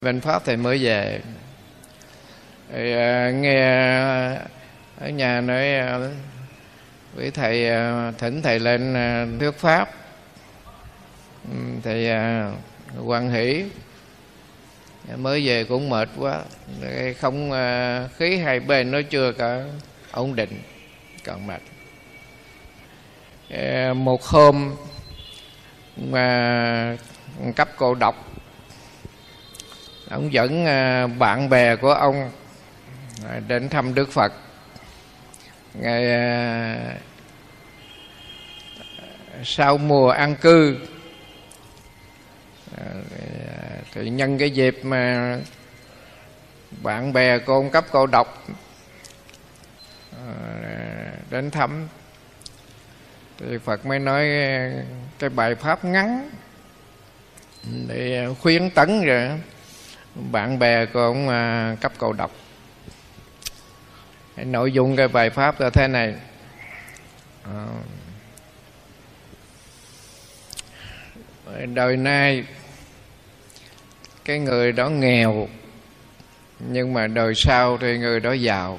Vịnh Pháp thì mới về. Thì, uh, nghe ở nhà nói uh, quý thầy uh, thỉnh thầy lên uh, thuyết pháp. Um, thầy uh, quan hỷ mới về cũng mệt quá. Không uh, khí hai bên nó chưa cả ổn định còn mệt. Uh, một hôm mà cấp cô đọc ông dẫn à, bạn bè của ông à, đến thăm đức phật. Ngày à, sau mùa an cư thì nhân cái dịp mà bạn bè cô cấp cô đọc đến thăm. Thì Phật mới nói cái bài pháp ngắn để khuyến tấn rồi bạn bè cũng à, cấp cầu đọc. Nội dung cái bài pháp là thế này. À. Đời nay cái người đó nghèo nhưng mà đời sau thì người đó giàu.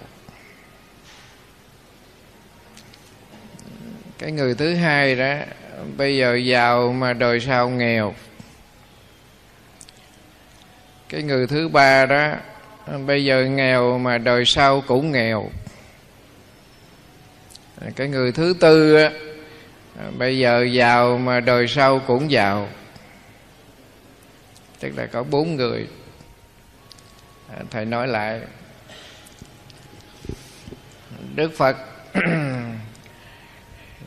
Cái người thứ hai đó bây giờ giàu mà đời sau nghèo cái người thứ ba đó, bây giờ nghèo mà đời sau cũng nghèo. Cái người thứ tư á, bây giờ giàu mà đời sau cũng giàu. Tức là có bốn người. À, thầy nói lại. Đức phật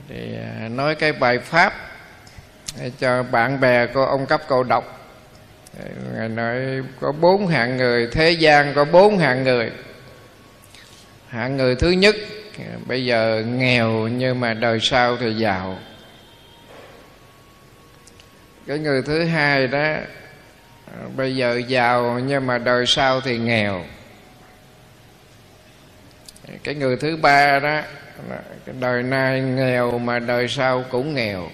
thì à, nói cái bài pháp cho bạn bè của ông cấp cầu đọc ngài nói, có bốn hạng người, thế gian có bốn hạng người. Hạng người thứ nhất, bây giờ nghèo nhưng mà đời sau thì giàu. Cái người thứ hai đó, bây giờ giàu nhưng mà đời sau thì nghèo. Cái người thứ ba đó đời nay nghèo mà đời sau cũng nghèo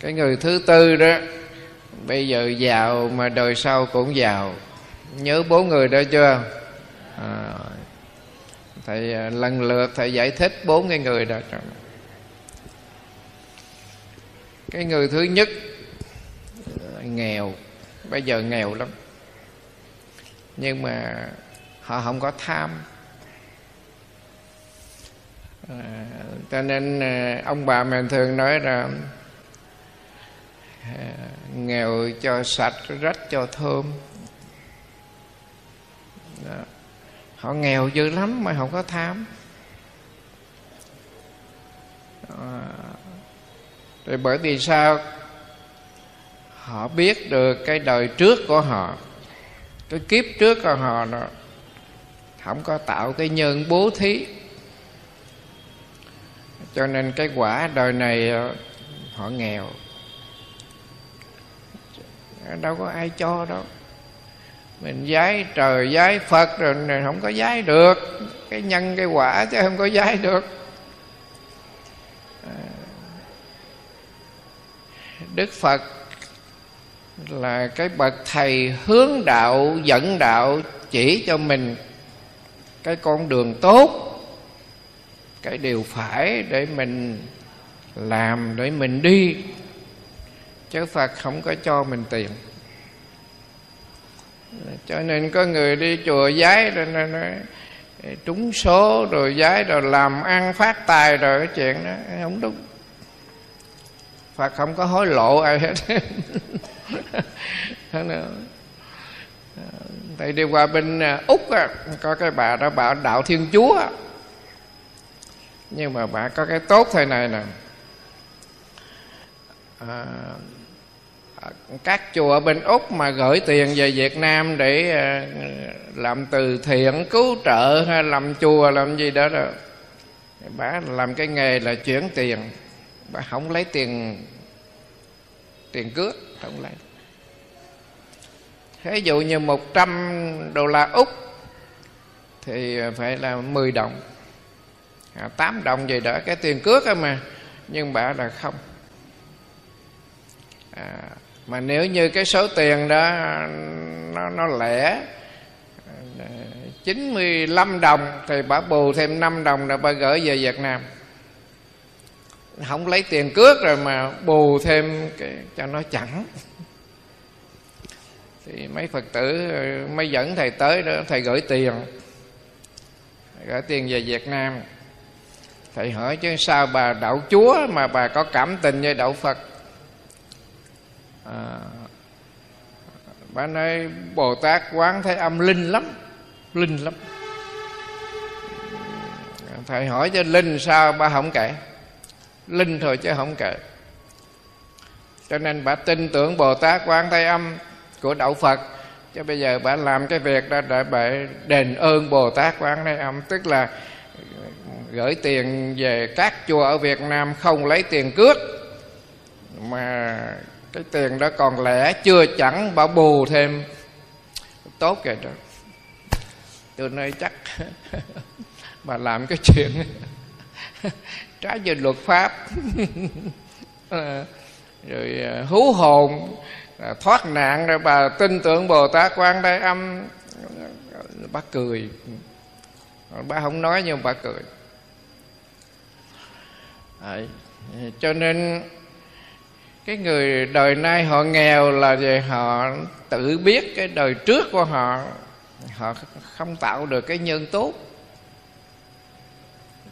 cái người thứ tư đó bây giờ giàu mà đời sau cũng giàu. Nhớ bốn người đó chưa? À, thầy à, lần lượt thầy giải thích bốn cái người đó cái người thứ nhất à, nghèo. Bây giờ nghèo lắm. Nhưng mà họ không có tham. À, cho nên à, ông bà mình thường nói là À, nghèo cho sạch, rách cho thơm. Đó. họ nghèo dữ lắm mà không có tham Đó. Rồi bởi vì sao? Họ biết được cái đời trước của họ, cái kiếp trước của họ nó không có tạo cái nhân bố thí. Cho nên cái quả đời này ờ, họ nghèo đâu có ai cho đâu. Mình giái trời giái phật rồi này không có giái được. Cái nhân, cái quả chứ không có giái được. À. Đức phật là cái bậc thầy hướng đạo, dẫn đạo, chỉ cho mình cái con đường tốt, cái điều phải để mình làm, để mình đi chứ phật không có cho mình tiền. Cho nên có người đi chùa giái rồi nó nói trúng số rồi giái rồi làm ăn phát tài rồi cái chuyện đó. Không đúng. Phật không có hối lộ ai hết. Thầy à, đi qua bên à, Úc Có cái bà đó bà đạo Thiên Chúa. Nhưng mà bà có cái tốt thế này nè. À, các chùa bên úc mà gửi tiền về việt nam để ờ, làm từ thiện cứu trợ hay làm chùa làm gì đó đó bà làm cái nghề là chuyển tiền. Bà không lấy tiền tiền cước không lấy. Ví dụ như 100 đô la úc thì phải là 10 đồng. À, 8 đồng gì đó cái tiền cước mà nhưng bà là không. À, mà nếu như cái số tiền đó, nó nó lẻ 95 đồng, thì bà bù thêm 5 đồng là bà gửi về Việt Nam. Không lấy tiền cước rồi mà bù thêm cái, cho nó chẳng thì mấy phật tử mới dẫn thầy tới đó, thầy gửi tiền. Gửi tiền về việt nam. Thầy hỏi chứ sao bà đạo chúa mà bà có cảm tình với đạo phật? À, bà nói bồ tát quán thấy âm linh lắm linh lắm. Thầy hỏi cho linh sao bà không kể? Linh thôi chứ không kể. Cho nên bà tin tưởng bồ tát quán thế âm của đạo phật. Chứ bây giờ bà làm cái việc đó để bà đền ơn bồ tát quán thế âm. Tức là gửi tiền về các chùa ở việt nam không lấy tiền cước. Mà cái tiền đó còn lẻ, chưa chẳng bảo bù thêm. Tốt kìa đó tôi nói chắc bà làm cái chuyện trái với luật pháp. Ờ, rồi ờ, hú hồn ờ, thoát nạn rồi bà tin tưởng bồ tát quan đại âm. Bà cười. Bà không nói nhưng bà cười. Đấy. cho nên cái người đời nay họ nghèo là về họ tự biết cái đời trước của họ. Họ không tạo được cái nhân tốt.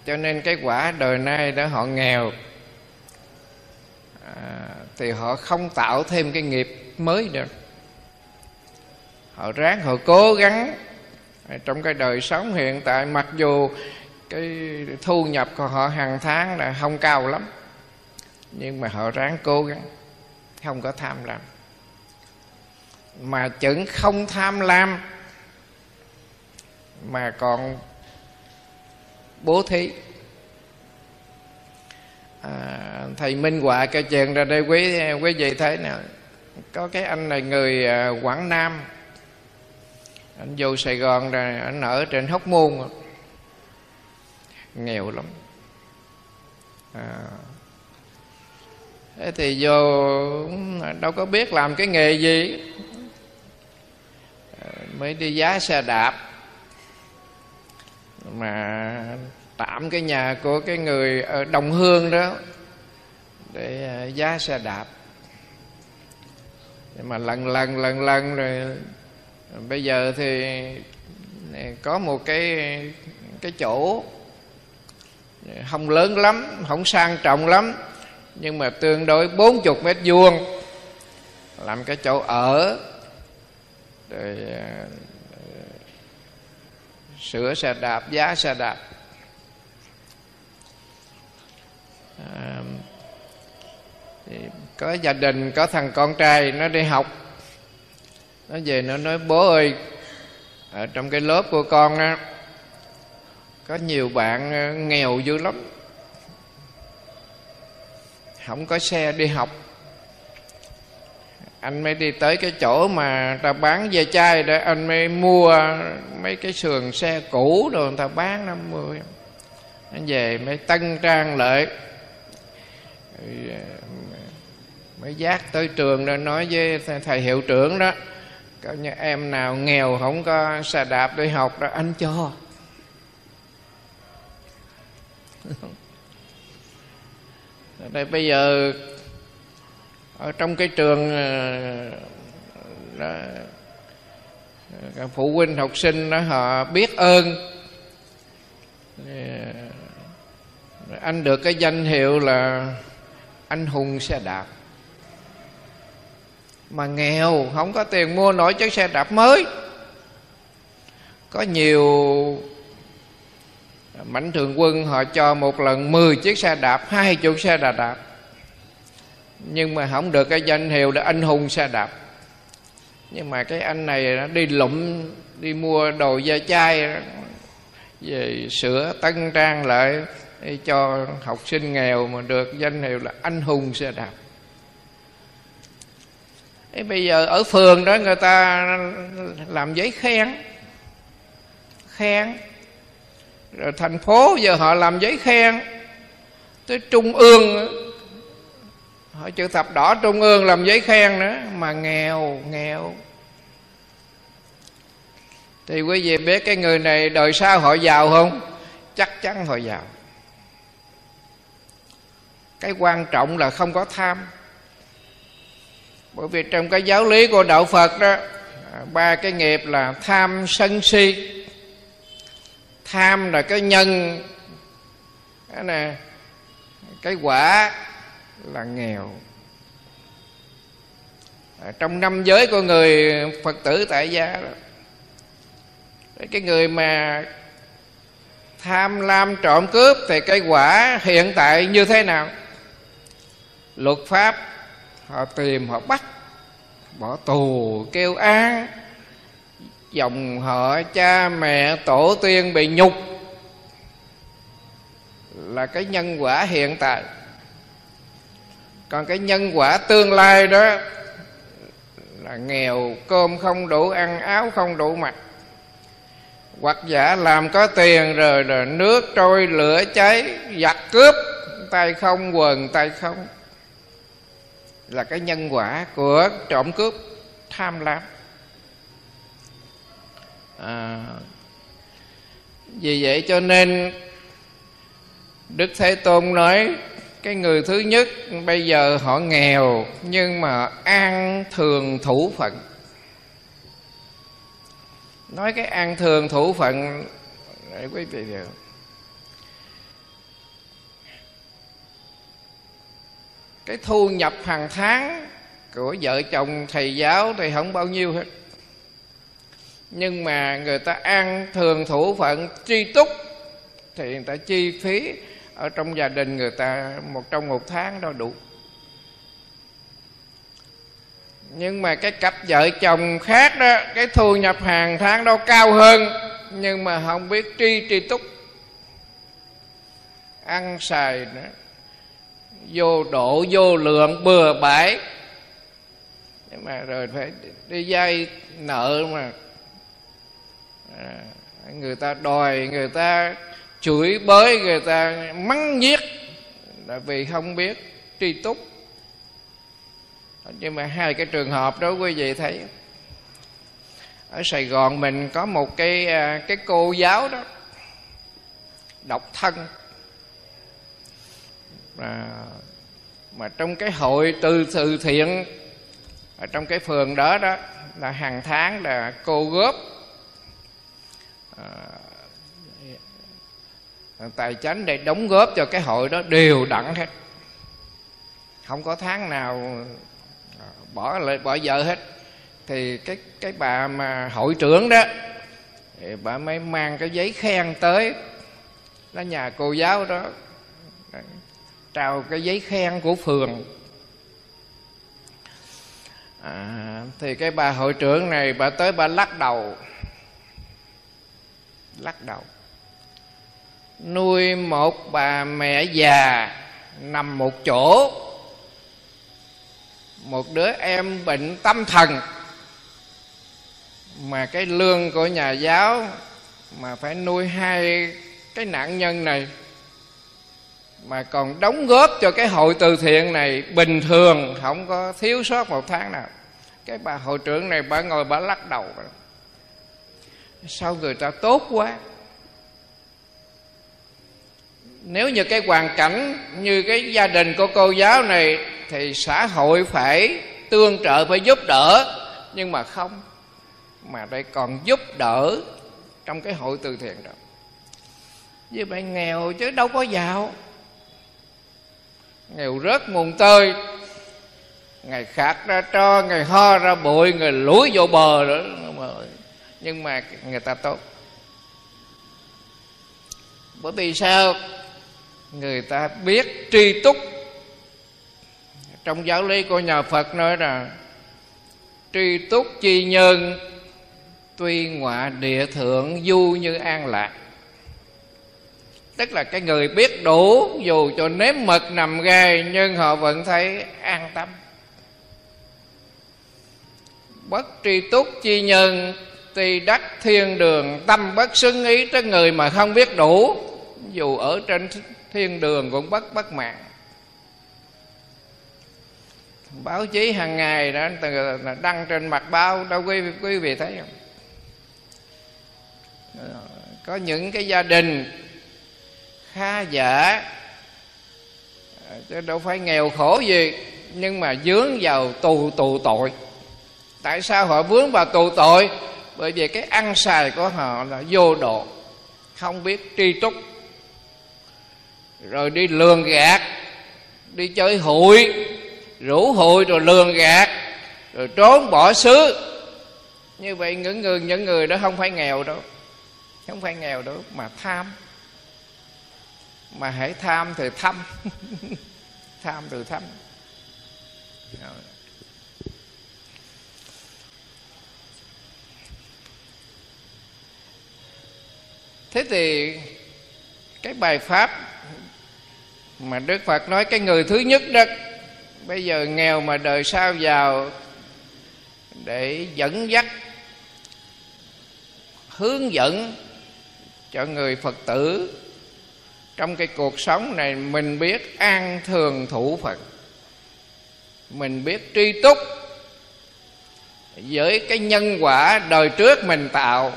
Cho nên cái quả đời nay đó họ nghèo. À, thì họ không tạo thêm cái nghiệp mới được. Họ ráng họ cố gắng. Trong cái đời sống hiện tại mặc dù cái thu nhập của họ hàng tháng là không cao lắm nhưng mà họ ráng cố gắng không có tham lam. Mà chẳng không tham lam mà còn bố thí. À, thầy minh họa cái chuyện ra đây quý quý vị thấy nè có cái anh này người à, quảng nam. Anh vô sài gòn rồi anh ở trên hóc môn. Nghèo lắm. À, thế thì vô, đâu có biết làm cái nghề gì. Mới đi giá xe đạp. Mà tạm cái nhà của cái người ở đồng hương đó để à, giá xe đạp. Nhưng mà lần lần lần lần rồi, bây giờ thì à, có một cái cái chỗ à, không lớn lắm, không sang trọng lắm nhưng mà tương đối bốn chục mét vuông làm cái chỗ ở rồi à, sửa xe đạp giá xe đạp. À, có gia đình có thằng con trai nó đi học. Nó về nó nói bố ơi ở trong cái lớp của con á có nhiều bạn à, nghèo dữ lắm không có xe đi học. Anh mới đi tới cái chỗ mà ta bán ve chai để anh mới mua mấy cái sườn xe cũ rồi người ta bán năm mươi. Anh về mới tân trang lại. À, mới dắt tới trường đó, nói với thầy hiệu trưởng đó, coi như em nào nghèo không có xe đạp đi học đó, anh cho. đây bây giờ ở trong cái trường ờ, đó, ờ, phụ huynh học sinh đó họ biết ơn ờ, anh được cái danh hiệu là anh hùng xe đạp. Mà nghèo không có tiền mua nổi chiếc xe đạp mới. Có nhiều mạnh thường quân, họ cho một lần 10 chiếc xe đạp, hai chục xe đạp đạp. Nhưng mà không được, cái danh hiệu là anh hùng xe đạp. Nhưng mà cái anh này nó đi lụm, đi mua đồ da chai, về sửa tân trang lại để cho học sinh nghèo mà được danh hiệu là anh hùng xe đạp. Thế bây giờ ở phường đó người ta làm giấy khen khen rồi thành phố giờ họ làm giấy khen. Tới trung ương họ chữ thập đỏ trung ương làm giấy khen nữa, mà nghèo nghèo. Thì quý vị biết cái người này đời sau họ giàu không? Chắc chắn họ giàu. Cái quan trọng là không có tham. Bởi vì trong cái giáo lý của đạo phật đó, ba cái nghiệp là tham sân si tham là cái nhân. Cái nè, cái quả là nghèo. Trong năm giới của người phật tử tại gia đó cái người mà tham lam trộm cướp thì cái quả hiện tại như thế nào? Luật pháp họ tìm họ bắt bỏ tù kêu a dòng họ cha mẹ tổ tiên bị nhục là cái nhân quả hiện tại. Còn cái nhân quả tương lai đó là nghèo, cơm không đủ, ăn áo không đủ mặc. Hoặc giả làm có tiền rồi là nước trôi, lửa cháy, giặc cướp, tay không quần, tay không. Là cái nhân quả của trộm cướp tham lam à, vì vậy cho nên đức thế tôn nói cái người thứ nhất bây giờ họ nghèo nhưng mà an thường thủ phận. Nói cái an thường thủ phận để quý vị hiểu. Cái thu nhập hàng tháng của vợ chồng thầy giáo thì không bao nhiêu hết nhưng mà người ta ăn thường thủ phận tri túc, thì người ta chi phí ở trong gia đình người ta một trong một tháng đó đủ. Nhưng mà cái cặp vợ chồng khác đó, cái thu nhập hàng tháng đâu cao hơn, nhưng mà không biết tri tri túc. Ăn xài nữa, vô độ, vô lượng, bừa bãi. Nhưng mà rồi phải đi vay nợ mà à, người ta đòi người ta chửi bới người ta mắng nhiếc là vì không biết tri túc. Nhưng mà hai cái trường hợp đó quý vị thấy ở Sài Gòn mình có một cái à, cái cô giáo đó độc thân. Mà mà trong cái hội từ từ thiện ở trong cái phường đó đó là hàng tháng là cô góp Ờ, tài chánh để đóng góp cho cái hội đó đều đặn hết. Không có tháng nào ờ, bỏ lại bỏ giờ hết. Thì cái cái bà mà hội trưởng đó thì bà mới mang cái giấy khen tới nó nhà cô giáo đó. Trao cái giấy khen của phường. À, thì cái bà hội trưởng này bà tới bà lắc đầu lắc đầu. Nuôi một bà mẹ già nằm một chỗ. Một đứa em bệnh tâm thần. Mà cái lương của nhà giáo mà phải nuôi hai cái nạn nhân này. Mà còn đóng góp cho cái hội từ thiện này bình thường, không có thiếu sót một tháng nào. Cái bà hội trưởng này bà ngồi bà lắc đầu sao người ta tốt quá? Nếu như cái hoàn cảnh như cái gia đình của cô giáo này thì xã hội phải tương trợ phải giúp đỡ, nhưng mà không, mà đây còn giúp đỡ trong cái hội từ thiện đó. Như vậy nghèo chứ đâu có giàu. Nghèo rớt mùng tơi, ngày khạc ra cho ngày ho ra bụi ngày lũi vô bờ nữa nhưng mà người ta tốt. Bởi vì sao? Người ta biết tri túc. Trong giáo lý của nhà phật nói là, tri túc chi nhân, tuy ngọa địa thượng, du như an lạc. Tức là cái người biết đủ, dù cho nếm mật nằm gai, nhưng họ vẫn thấy an tâm. Bất tri túc chi nhân tuy đắc thiên đường, tâm bất xứng ý tới người mà không biết đủ. Dù ở trên thiên đường cũng bất bất mạng. Báo chí hàng ngày đó đăng trên mặt báo, đâu quý quý vị thấy không? Ờ, có những cái gia đình khá giả ờ, chứ đâu phải nghèo khổ gì, nhưng mà dướng vào tù tù tội. Tại sao họ vướng vào tù tội? Bởi vì cái ăn xài của họ là vô độ, không biết tri túc. Rồi đi lường gạt, đi chơi hụi, rủ hụi rồi lường gạt, rồi trốn bỏ xứ. Như vậy những người những người đó không phải nghèo đâu, không phải nghèo đâu, mà tham. Mà hãy tham thì thăm tham từ thăm thế thì cái bài pháp mà đức phật nói, cái người thứ nhất đó, bây giờ nghèo mà đời sau giàu, để dẫn dắt, hướng dẫn cho người phật tử trong cái cuộc sống này, mình biết an thường thủ phật, mình biết tri túc với cái nhân quả đời trước mình tạo,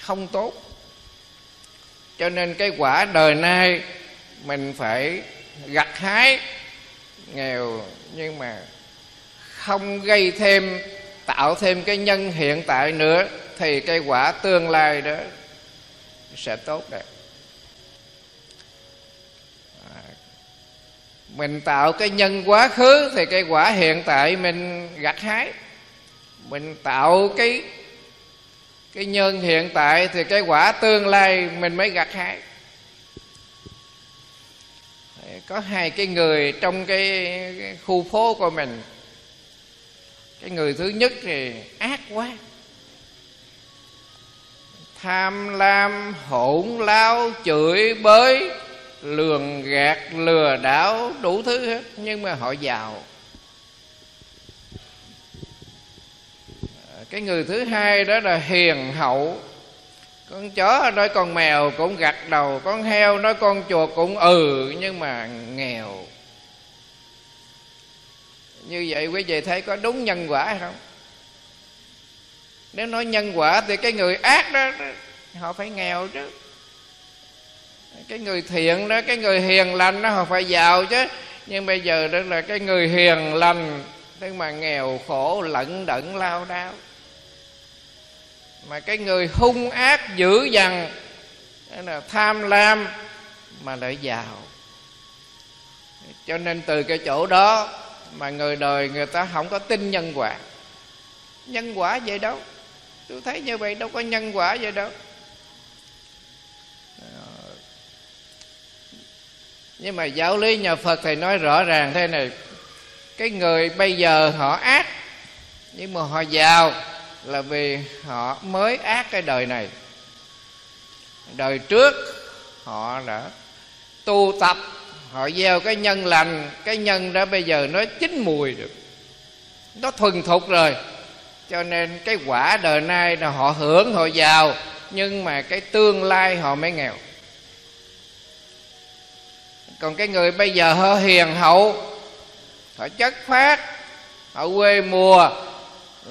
không tốt cho nên cái quả đời nay mình phải gặt hái nghèo, nhưng mà không gây thêm, tạo thêm cái nhân hiện tại nữa, thì cái quả tương lai đó sẽ tốt đẹp. Mình tạo cái nhân quá khứ thì cái quả hiện tại mình gặt hái. Mình tạo cái cái nhân hiện tại thì cái quả tương lai mình mới gặt hái. Có hai cái người trong cái, khu phố của mình. Cái người thứ nhất thì ác quá. Tham lam hỗn lao chửi bới lường gạt lừa đảo đủ thứ hết. Nhưng mà họ giàu. Cái người thứ hai đó là hiền hậu. Con chó nói con mèo cũng gặt đầu, con heo nói con chuột cũng ừ nhưng mà nghèo. Như vậy quý vị thấy có đúng nhân quả hay không? Nếu nói nhân quả thì cái người ác đó họ phải nghèo chứ. Cái người thiện đó, cái người hiền lành đó, họ phải giàu chứ. Nhưng bây giờ đó là cái người hiền lành nhưng mà nghèo khổ, lẫn đẫn, lao đao mà cái người hung ác dữ dằn là tham lam mà lại giàu. Cho nên từ cái chỗ đó mà người đời người ta không có tin nhân quả. Nhân quả vậy đâu? Tôi thấy như vậy đâu có nhân quả vậy đâu. Ờ, nhưng mà giáo lý nhà phật thì nói rõ ràng thế này. Cái người bây giờ họ ác, nhưng mà họ giàu là vì họ mới ác cái đời này. Đời trước, họ đã tu tập, họ gieo cái nhân lành, cái nhân đó bây giờ nó chín mùi được. Nó thuần thục rồi. Cho nên cái quả đời nay là họ hưởng, họ giàu, nhưng mà cái tương lai họ mới nghèo. Còn cái người bây giờ họ hiền hậu, họ chất phát họ quê mùa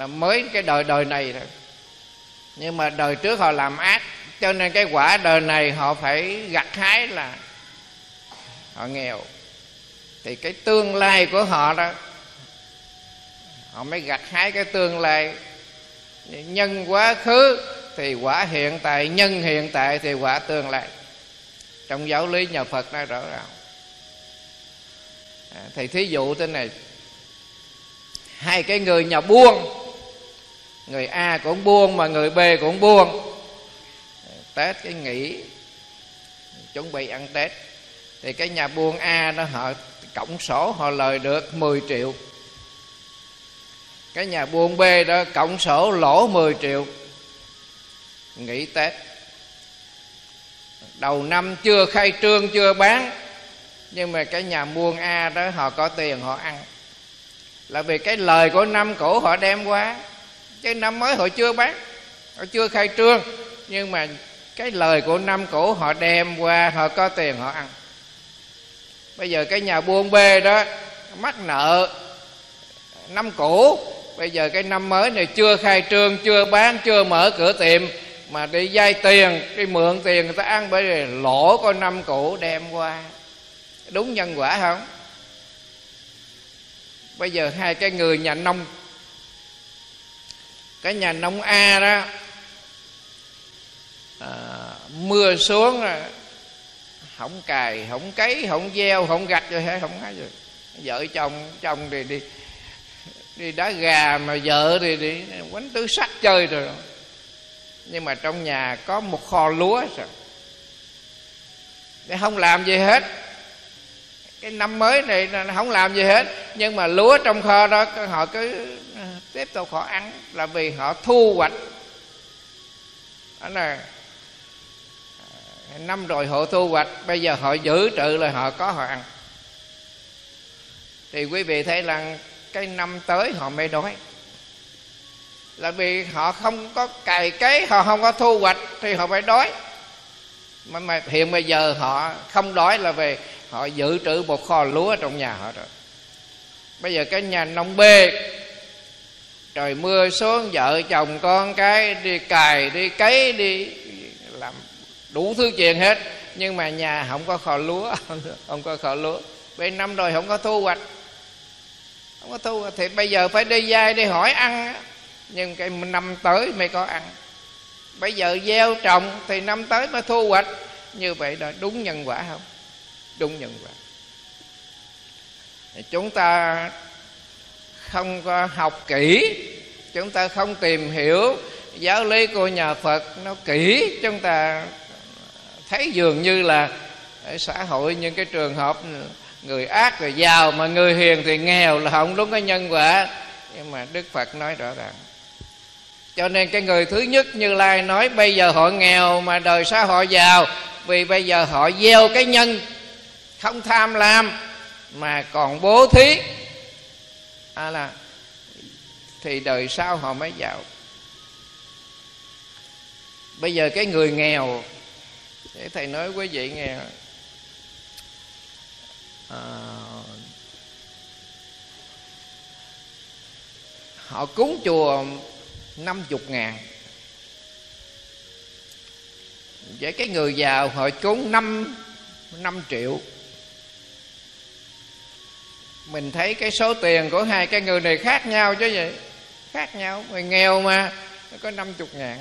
là mới cái đời đời này thôi nhưng mà đời trước họ làm ác cho nên cái quả đời này họ phải gặt hái là họ nghèo. Thì cái tương lai của họ đó họ mới gặt hái cái tương lai. Nhân quá khứ thì quả hiện tại nhân hiện tại thì quả tương lai. Trong giáo lý nhà phật nói rõ ràng. À, thí dụ thế này. Hai cái người nhà buôn người a cũng buôn mà người b cũng buôn tết cái nghỉ, chuẩn bị ăn tết, thì cái nhà buôn a đó họ cộng sổ họ lời được 10 triệu. Cái nhà buôn b đó cộng sổ lỗ 10 triệu. Nghỉ tết. Đầu năm chưa khai trương, chưa bán, nhưng mà cái nhà buôn a đó họ có tiền họ ăn. Là vì cái lời của năm cũ họ đem qua cái năm mới họ chưa bán, họ chưa khai trương. Nhưng mà cái lời của năm cũ họ đem qua, họ có tiền họ ăn. Bây giờ cái nhà buôn bê đó, mắc nợ năm cũ. Bây giờ cái năm mới này chưa khai trương, chưa bán, chưa mở cửa tiệm, mà đi vay tiền, đi mượn tiền người ta ăn bởi vì lỗ có năm cũ đem qua. Đúng nhân quả không? Bây giờ hai cái người nhà nông cái nhà nông a đó à, mưa xuống rồi không cài không cấy không gieo không gạch rồi hết không nói rồi. Vợ chồng chồng thì đi đi đá gà mà vợ thì đi quánh tứ sắc chơi rồi. Nhưng mà trong nhà có một kho lúa rồi. Để không làm gì hết. Cái năm mới này không làm gì hết. Nhưng mà lúa trong kho đó họ cứ tiếp tục họ ăn là vì họ thu hoạch. Đó là à, năm rồi họ thu hoạch bây giờ họ giữ trữ là họ có họ ăn. Thì quý vị thấy là cái năm tới họ mới đói. Là vì họ không có cày cấy họ không có thu hoạch thì họ phải đói. Mà, mà hiện bây giờ họ không đói là về họ dự trữ một kho lúa trong nhà họ rồi. Bây giờ cái nhà nông bê trời mưa xuống, vợ chồng con cái đi cài đi cấy, đi làm đủ thứ chuyện hết. Nhưng mà nhà không có kho lúa, không có kho lúa. Bên năm rồi không có thu hoạch. Không có thu hoạch thì bây giờ phải đi dai đi hỏi ăn nhưng cái năm tới mới có ăn. Bây giờ gieo trồng thì năm tới mới thu hoạch. Như vậy là đúng nhân quả không? Đúng nhân quả. Chúng ta không có học kỹ, chúng ta không tìm hiểu giáo lý của nhà phật nó kỹ, chúng ta thấy dường như là ở xã hội những cái trường hợp người ác rồi giàu mà người hiền thì nghèo là không đúng cái nhân quả. Nhưng mà đức phật nói rõ ràng. Cho nên cái người thứ nhất như lai nói, bây giờ họ nghèo mà đời xã hội giàu, vì bây giờ họ gieo cái nhân không tham lam mà còn bố thí a là thì đời sau họ mới giàu. Bây giờ cái người nghèo để thầy nói quý vị nghe. À, họ cúng chùa năm chục ngàn. Vậy cái người giàu họ cúng năm năm triệu mình thấy cái số tiền của hai cái người này khác nhau chứ vậy? Khác nhau, người nghèo mà, nó có năm chục ngàn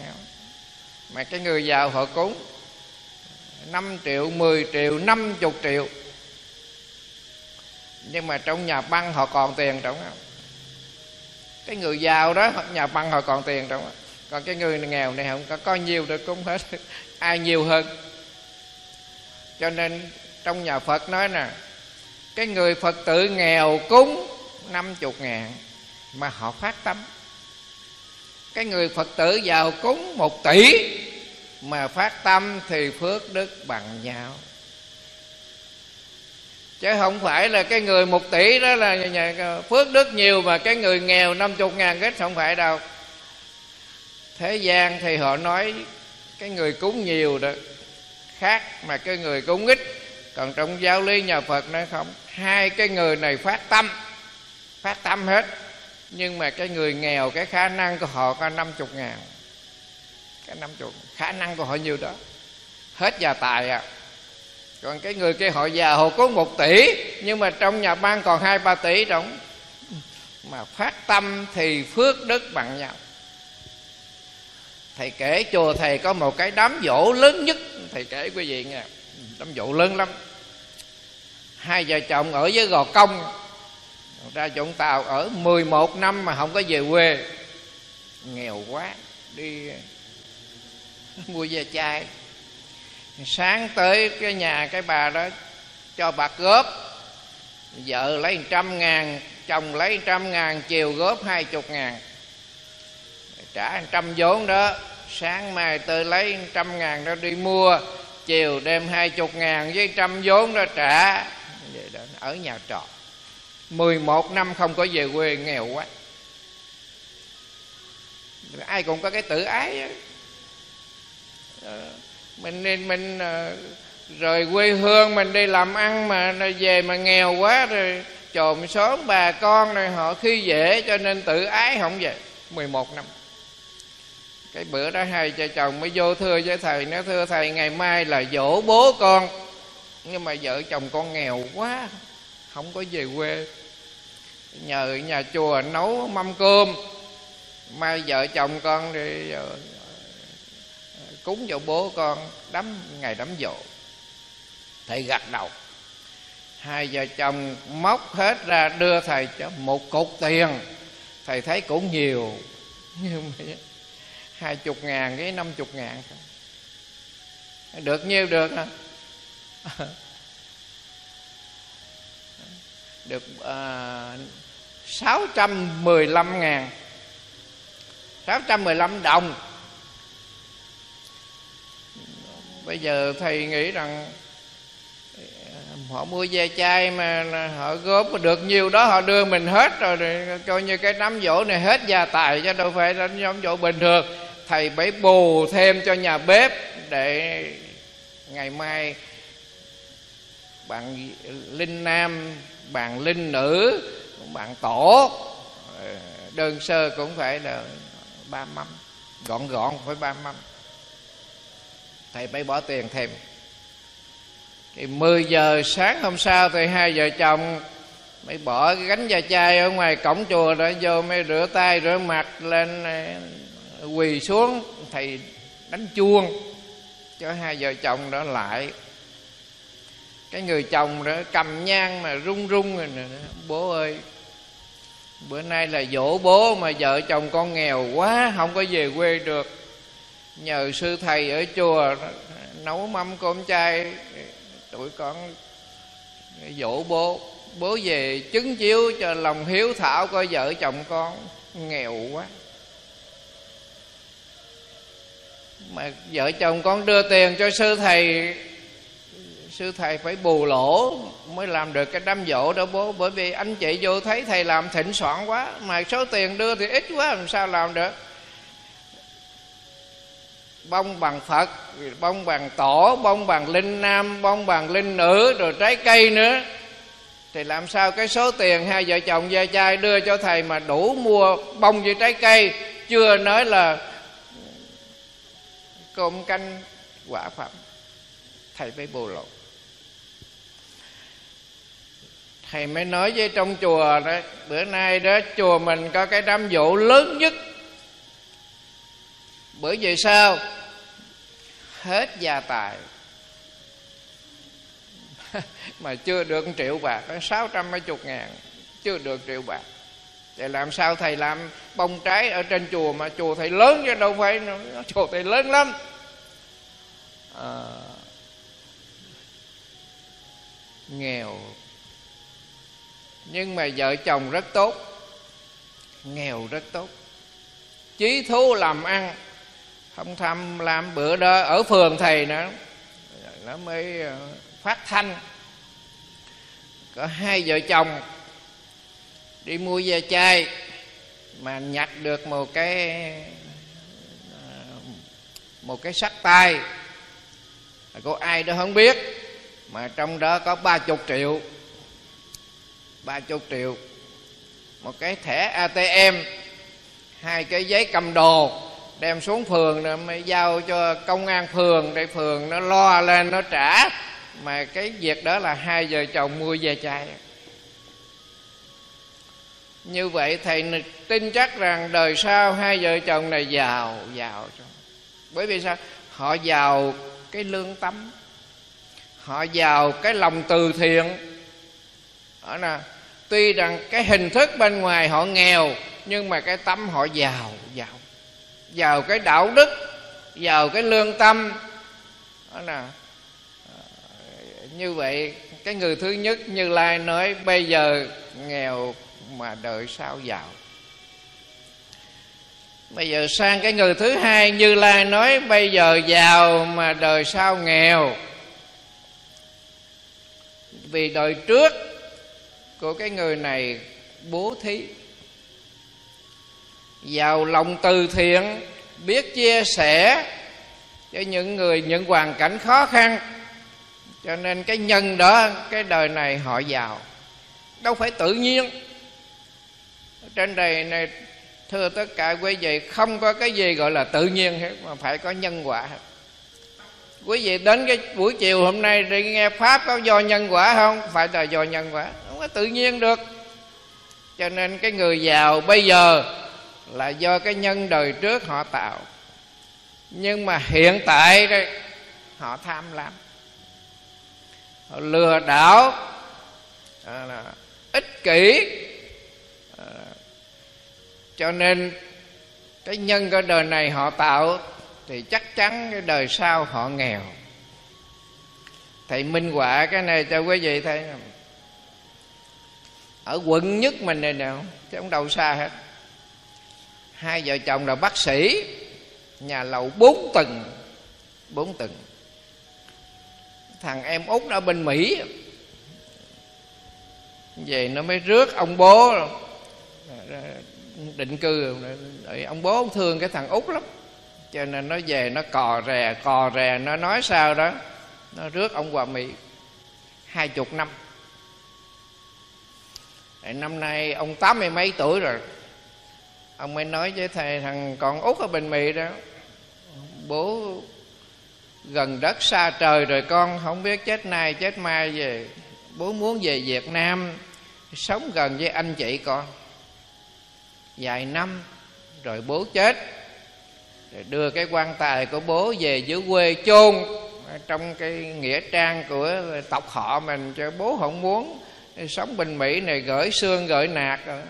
mà cái người giàu họ cúng 5 triệu 10 triệu 50 triệu. Nhưng mà trong nhà băng họ còn tiền trong đó. Cái người giàu đó, nhà băng họ còn tiền trong còn cái người nghèo này không? Có có nhiều được cũng hết. Ai nhiều hơn? Cho nên trong nhà phật nói nè cái người phật tử nghèo cúng năm chục ngàn mà họ phát tâm. Cái người phật tử giàu cúng một tỷ mà phát tâm thì phước đức bằng nhau. Chứ không phải là cái người một tỷ đó là phước đức nhiều mà cái người nghèo năm chục ngàn ít không phải đâu. Thế gian thì họ nói cái người cúng nhiều đó, khác mà cái người cúng ít còn trong giáo lý nhà phật nói không? Hai cái người này phát tâm phát tâm hết. Nhưng mà cái người nghèo, cái khả năng của họ có năm chục ngàn. Cái năm chục, khả năng của họ nhiều đó? Hết gia tài à. Còn cái người kia họ già, họ có một tỷ, nhưng mà trong nhà ban còn hai, ba tỷ trong mà phát tâm thì phước đức bằng nhau. Thầy kể chùa thầy có một cái đám dỗ lớn nhất. Thầy kể quý vị nghe. Đám dỗ lớn lắm hai vợ chồng ở với gò công. Ra vũng tàu ở 11 năm mà không có về quê. Nghèo quá, đi, mua ve chai. Sáng tới cái nhà cái bà đó cho bạc góp. Vợ lấy trăm ngàn, chồng lấy trăm ngàn, chiều góp hai chục ngàn. Trả trăm vốn đó, sáng mai tôi lấy trăm ngàn đó đi mua, chiều đem hai chục ngàn với trăm vốn đó trả vậy đó, ở nhà trọ. Mười một năm không có về quê, nghèo quá. Ai cũng có cái tự ái đó. Ờ, mình nên mình ờ, rời quê hương, mình đi làm ăn mà về mà nghèo quá rồi trộm xóm bà con này họ khi dễ cho nên tự ái không về 11 năm. Cái bữa đó hai cha chồng mới vô thưa với thầy, nó thưa thầy ngày mai là dỗ bố con nhưng mà vợ chồng con nghèo quá, không có về quê. Nhờ nhà chùa nấu mâm cơm, mai vợ chồng con thì ờ, cúng dỗ bố con, đắm, ngày đám dỗ. Thầy gật đầu. Hai vợ chồng móc hết ra đưa thầy cho một cục tiền. Thầy thấy cũng nhiều, nhưng mà hai chục ngàn với năm chục ngàn được nhiêu được hả? Được à, sáu trăm mười lăm ngàn. Sáu trăm mười lăm đồng. Bây giờ thầy nghĩ rằng họ mua ve chai mà họ góp được nhiều đó họ đưa mình hết rồi coi như cái nắm dỗ này hết gia tài chứ đâu phải là nắm dỗ bình thường. Thầy phải bù thêm cho nhà bếp để ngày mai bạn linh nam, bạn linh nữ, bạn tổ. Ờ, đơn sơ cũng phải là ba mâm, gọn gọn phải ba mâm. Thầy phải bỏ tiền thêm. Thì 10 giờ sáng hôm sau thì hai vợ chồng mới bỏ cái gánh da chai ở ngoài cổng chùa đó vô, mới rửa tay, rửa mặt lên ờ, quỳ xuống. Thầy đánh chuông cho hai vợ chồng đó lại cái người chồng đó cầm nhang mà run run rồi nè, bố ơi, bữa nay là dỗ bố mà vợ chồng con nghèo quá, không có về quê được. Nhờ sư thầy ở chùa nấu mâm cơm chay, tụi con dỗ bố. Bố về chứng chiếu cho lòng hiếu thảo coi vợ chồng con nghèo quá. Mà vợ chồng con đưa tiền cho sư thầy sư thầy phải bù lỗ mới làm được cái đám dỗ đó bố. Bởi vì anh chị vô thấy thầy làm thịnh soạn quá, mà số tiền đưa thì ít quá, làm sao làm được? Bông bằng phật, bông bằng tổ, bông bằng linh nam, bông bằng linh nữ, rồi trái cây nữa. Thì làm sao cái số tiền hai vợ chồng gia trai đưa cho thầy mà đủ mua bông với trái cây? Chưa nói là cơm canh quả phẩm. Thầy phải bù lỗ. Thầy mới nói với trong chùa đó bữa nay đó chùa mình có cái đám vụ lớn nhất. Bởi vì sao? Hết gia tài. Mà chưa được triệu bạc sáu trăm mấy chục ngàn. Chưa được triệu bạc. Để làm sao thầy làm bông trái ở trên chùa mà chùa thầy lớn chứ đâu phải chùa thầy lớn lắm. À, nghèo nhưng mà vợ chồng rất tốt, nghèo rất tốt. Chí thú làm ăn, không tham làm bữa đó ở phường thầy nữa. Nó mới ờ, phát thanh. Có hai vợ chồng đi mua ve chai mà nhặt được một cái ờ, một cái sắt tay. Có ai đó không biết, mà trong đó có ba chục triệu ba chục triệu. Một cái thẻ atm hai cái giấy cầm đồ, đem xuống phường rồi mới giao cho công an phường để phường nó lo lên, nó trả. Mà cái việc đó là hai vợ chồng mua về chạy như vậy thầy tin chắc rằng đời sau hai vợ chồng này giàu giàu bởi vì sao? Họ giàu cái lương tâm, họ giàu cái lòng từ thiện đó là tuy rằng cái hình thức bên ngoài họ nghèo, nhưng mà cái tâm họ giàu giàu. Giàu cái đạo đức, giàu cái lương tâm. Đó là ờ, như vậy, cái người thứ nhất như lai nói, bây giờ nghèo mà đời sau giàu? Bây giờ sang cái người thứ hai, như lai nói, bây giờ giàu mà đời sau nghèo? Vì đời trước của cái người này bố thí. Giàu lòng từ thiện, biết chia sẻ cho những người, những hoàn cảnh khó khăn. Cho nên cái nhân đó, cái đời này họ giàu. Đâu phải tự nhiên. Trên đời này, thưa tất cả quý vị, không có cái gì gọi là tự nhiên hết, mà phải có nhân quả hết. Quý vị đến cái buổi chiều hôm nay đi nghe pháp có do nhân quả không? Phải là do nhân quả tự nhiên được. Cho nên cái người giàu bây giờ là do cái nhân đời trước họ tạo. Nhưng mà hiện tại đây họ tham lam. Họ lừa đảo à, ích kỷ. À, cho nên cái nhân cái đời này họ tạo thì chắc chắn cái đời sau họ nghèo. Thầy minh họa cái này cho quý vị thấy ở quận nhất mình này nè, chứ không đâu xa hết. Hai vợ chồng là bác sĩ, nhà lầu bốn tầng bốn tầng. Thằng em út ở bên mỹ, về nó mới rước ông bố, định cư. Ông bố ông thương cái thằng út lắm, cho nên nó về nó cò rè cò rè, nó nói sao đó, nó rước ông qua mỹ. Hai chục năm năm nay ông tám mươi mấy tuổi rồi. Ông mới nói với thầy thằng con út ở bên mỹ đó, bố gần đất xa trời rồi con, không biết chết nay chết mai về. Bố muốn về việt nam, sống gần với anh chị con. Vài năm, rồi bố chết. Rồi đưa cái quan tài của bố về dưới quê chôn trong cái nghĩa trang của tộc họ mình cho bố không muốn sống bình mỹ này gửi xương gửi nạt rồi.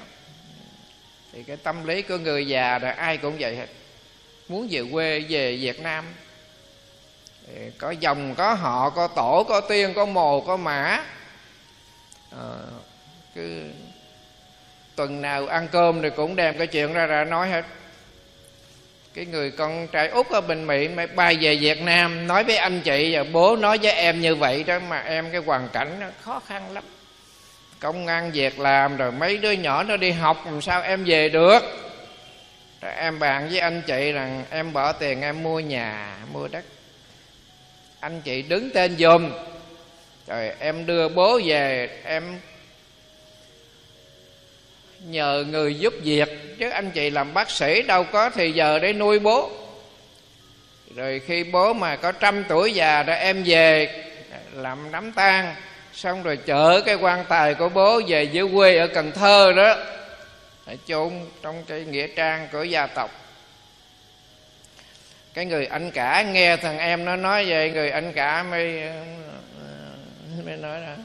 Thì cái tâm lý của người già là ai cũng vậy hết. Muốn về quê về việt nam. Có dòng có họ có tổ có tiên có mồ có mã. À, cứ tuần nào ăn cơm thì cũng đem cái chuyện ra ra nói hết. Cái người con trai út ở bình mỹ mới bay về việt nam nói với anh chị và bố nói với em như vậy đó mà em cái hoàn cảnh nó khó khăn lắm công an việc làm rồi mấy đứa nhỏ nó đi học, làm sao em về được? Rồi em bàn với anh chị rằng em bỏ tiền em mua nhà, mua đất. Anh chị đứng tên dùm. Rồi em đưa bố về, em nhờ người giúp việc. Chứ anh chị làm bác sĩ đâu có thì giờ để nuôi bố. Rồi khi bố mà có trăm tuổi già rồi em về, làm đám tang xong rồi chở cái quan tài của bố về dưới quê ở cần thơ đó. Để chôn trong cái nghĩa trang của gia tộc. Cái người anh cả nghe thằng em nó nói vậy, người anh cả mới mới nói là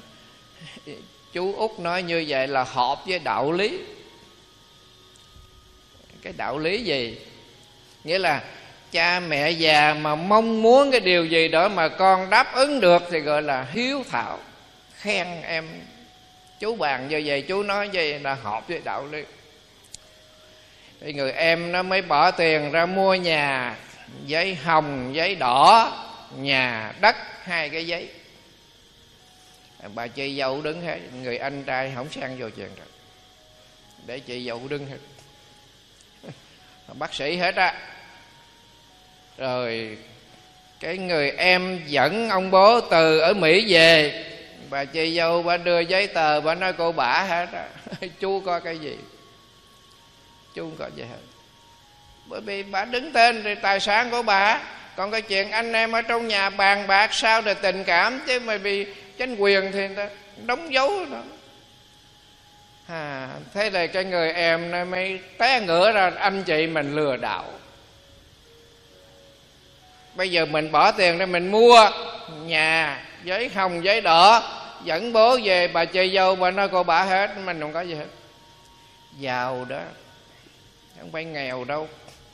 chú út nói như vậy là hợp với đạo lý. Cái đạo lý gì? Nghĩa là cha mẹ già mà mong muốn cái điều gì đó mà con đáp ứng được thì gọi là hiếu thảo khen em, chú bàn như vậy chú nói vậy là hợp với đạo lý. Thì người em nó mới bỏ tiền ra mua nhà, giấy hồng, giấy đỏ, nhà đất, hai cái giấy. Bà chị dâu đứng hết, người anh trai không sang vô chuyện rồi. Để chị dâu đứng hết. Bác sĩ hết á. Rồi cái người em dẫn ông bố từ ở mỹ về bà chị dâu bà đưa giấy tờ bà nói cô bả hết á. Chú có cái gì? Chú không có gì hết. Bởi vì bà đứng tên thì tài sản của bà. Còn cái chuyện anh em ở trong nhà bàn bạc sao rồi tình cảm chứ mà vì chính quyền thì người ta đóng dấu đó. À, thế là cái người em nó mới té ngửa ra anh chị mình lừa đảo. Bây giờ mình bỏ tiền để mình mua nhà giấy hồng giấy đỏ dẫn bố về, bà chơi dâu, bà nói, cô bà hết, mình không có gì hết. Giàu đó. Không phải nghèo đâu.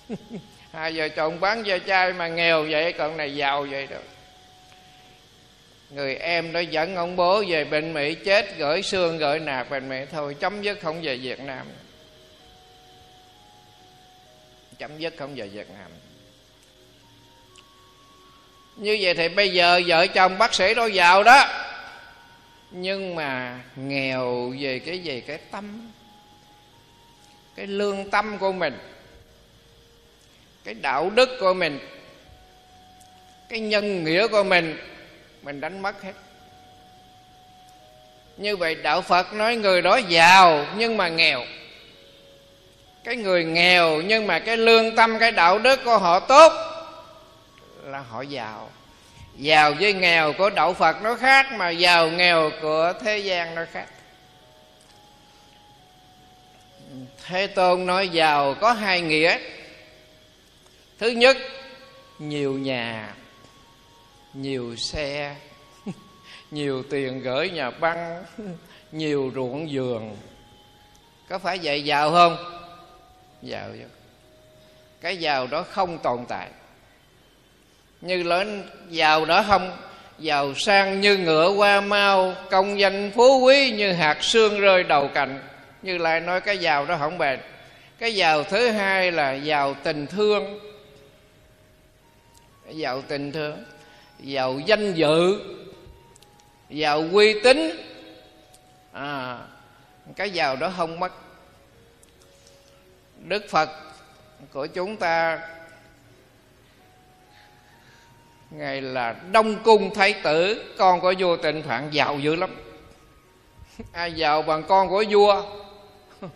Hai vợ chồng bán ve chai mà nghèo vậy còn này giàu vậy đó. Người em đó dẫn ông bố về bên mỹ chết, gửi xương, gửi nạp bên mỹ. Thôi, chấm dứt không về việt nam. Chấm dứt không về việt nam. Như vậy thì bây giờ vợ chồng bác sĩ đó giàu đó nhưng mà nghèo về cái gì cái tâm, cái lương tâm của mình, cái đạo đức của mình, cái nhân nghĩa của mình mình đánh mất hết. Như vậy đạo phật nói người đó giàu nhưng mà nghèo. Cái người nghèo nhưng mà cái lương tâm, cái đạo đức của họ tốt là họ giàu giàu với nghèo của đạo phật nó khác mà giàu nghèo của thế gian nó khác. Thế tôn nói giàu có hai nghĩa. Thứ nhất, nhiều nhà, nhiều xe, nhiều tiền gửi nhà băng, nhiều ruộng vườn. Có phải vậy giàu không? Giàu chứ. Cái giàu đó không tồn tại như lớn giàu đó không? Giàu sang như ngựa qua mau công danh phú quý như hạt sương rơi đầu cành. Như lại nói cái giàu đó không bền. Cái giàu thứ hai là giàu tình thương. Giàu tình thương. Giàu danh dự. Giàu uy tín. À, cái giàu đó không mất. Đức phật của chúng ta ngài là đông cung thái tử con của vua tịnh phạn giàu dữ lắm ai giàu bằng con của vua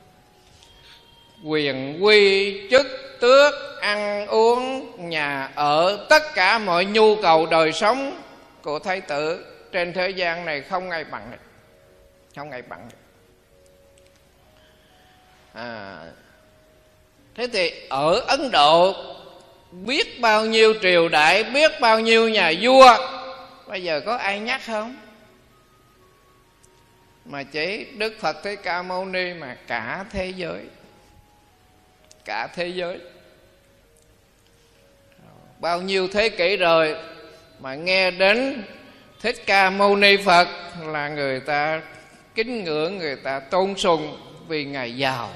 quyền quy chức tước ăn uống nhà ở tất cả mọi nhu cầu đời sống của thái tử trên thế gian này không ai bằng này. không ai bằng này. à, thế thì ở ấn độ biết bao nhiêu triều đại, biết bao nhiêu nhà vua. Bây giờ có ai nhắc không? Mà chỉ đức phật thích ca mâu ni mà cả thế giới, cả thế giới. Bao nhiêu thế kỷ rồi mà nghe đến thích ca mâu ni phật là người ta kính ngưỡng, người ta tôn sùng vì ngài giàu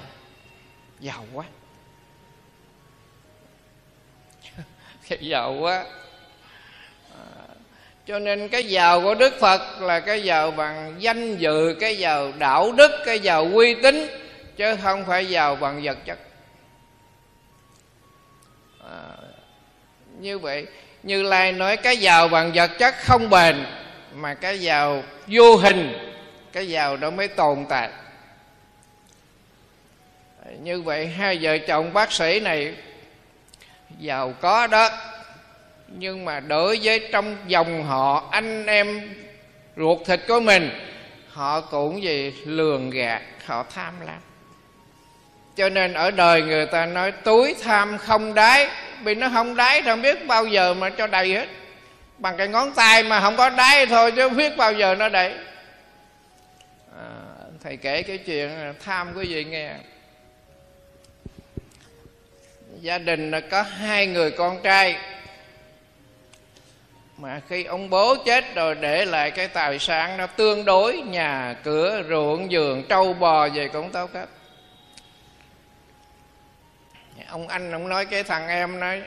giàu quá. Cái giàu quá cho nên cái giàu của đức phật là cái giàu bằng danh dự cái giàu đạo đức cái giàu uy tín chứ không phải giàu bằng vật chất. À, như vậy như lai nói cái giàu bằng vật chất không bền mà cái giàu vô hình cái giàu đó mới tồn tại. Như vậy hai vợ chồng bác sĩ này giàu có đó. Nhưng mà đối với trong dòng họ anh em ruột thịt của mình họ cũng gì lường gạt họ tham lam. Cho nên ở đời người ta nói túi tham không đáy. Vì nó không đáy không biết bao giờ mà cho đầy hết. Bằng cái ngón tay mà không có đáy thôi chứ không biết bao giờ nó đầy à, thầy kể cái chuyện à, tham cái gì nghe gia đình là có hai người con trai. Mà khi ông bố chết rồi để lại cái tài sản nó tương đối, nhà cửa, ruộng vườn trâu bò về cũng tốt hết. Ông anh ông nói cái thằng em nói,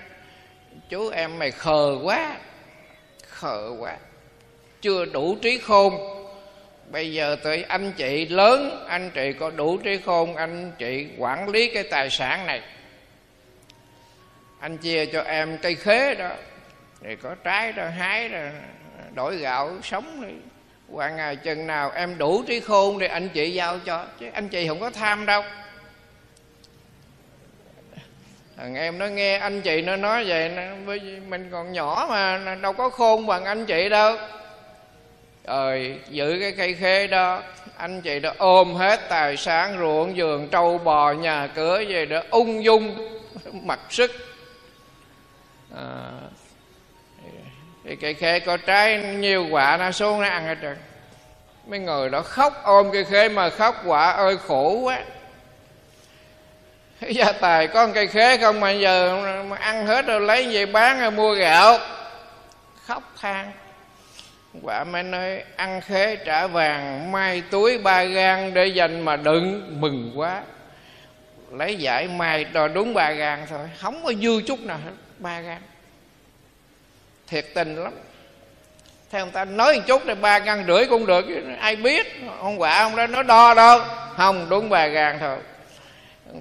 chú em mày khờ quá khờ quá, chưa đủ trí khôn. Bây giờ tới anh chị lớn, anh chị có đủ trí khôn, anh chị quản lý cái tài sản này anh chia cho em cây khế đó. Thì có trái đó hái đó đổi gạo sống đi. Qua ngày chừng nào em đủ trí khôn thì anh chị giao cho. Chứ anh chị không có tham đâu. Thằng em nó nghe anh chị nó nói vậy nó, mình còn nhỏ mà đâu có khôn bằng anh chị đâu. Rồi giữ cái cây khế đó anh chị đã ôm hết tài sản ruộng vườn trâu bò nhà cửa về đó ung dung mặc sức à, thì cây khế có trái nhiều quả nó xuống nó ăn hết trơn. Mấy người đó khóc ôm cây khế mà khóc quả ơi khổ quá. Gia tài có một cây khế không mà giờ mà ăn hết rồi lấy về bán rồi mua gạo. Khóc than. Quả mới nói ăn khế trả vàng mai túi ba gan để dành mà đựng. Mừng quá. Lấy giải mai đòi đúng ba gan thôi. Không có dư chút nào hết ba gan thiệt tình lắm. Theo ông ta nói một chút thì ba gan rưỡi cũng được ai biết. Ông quả ông đó nó đo đâu. Không đúng ba gan thôi.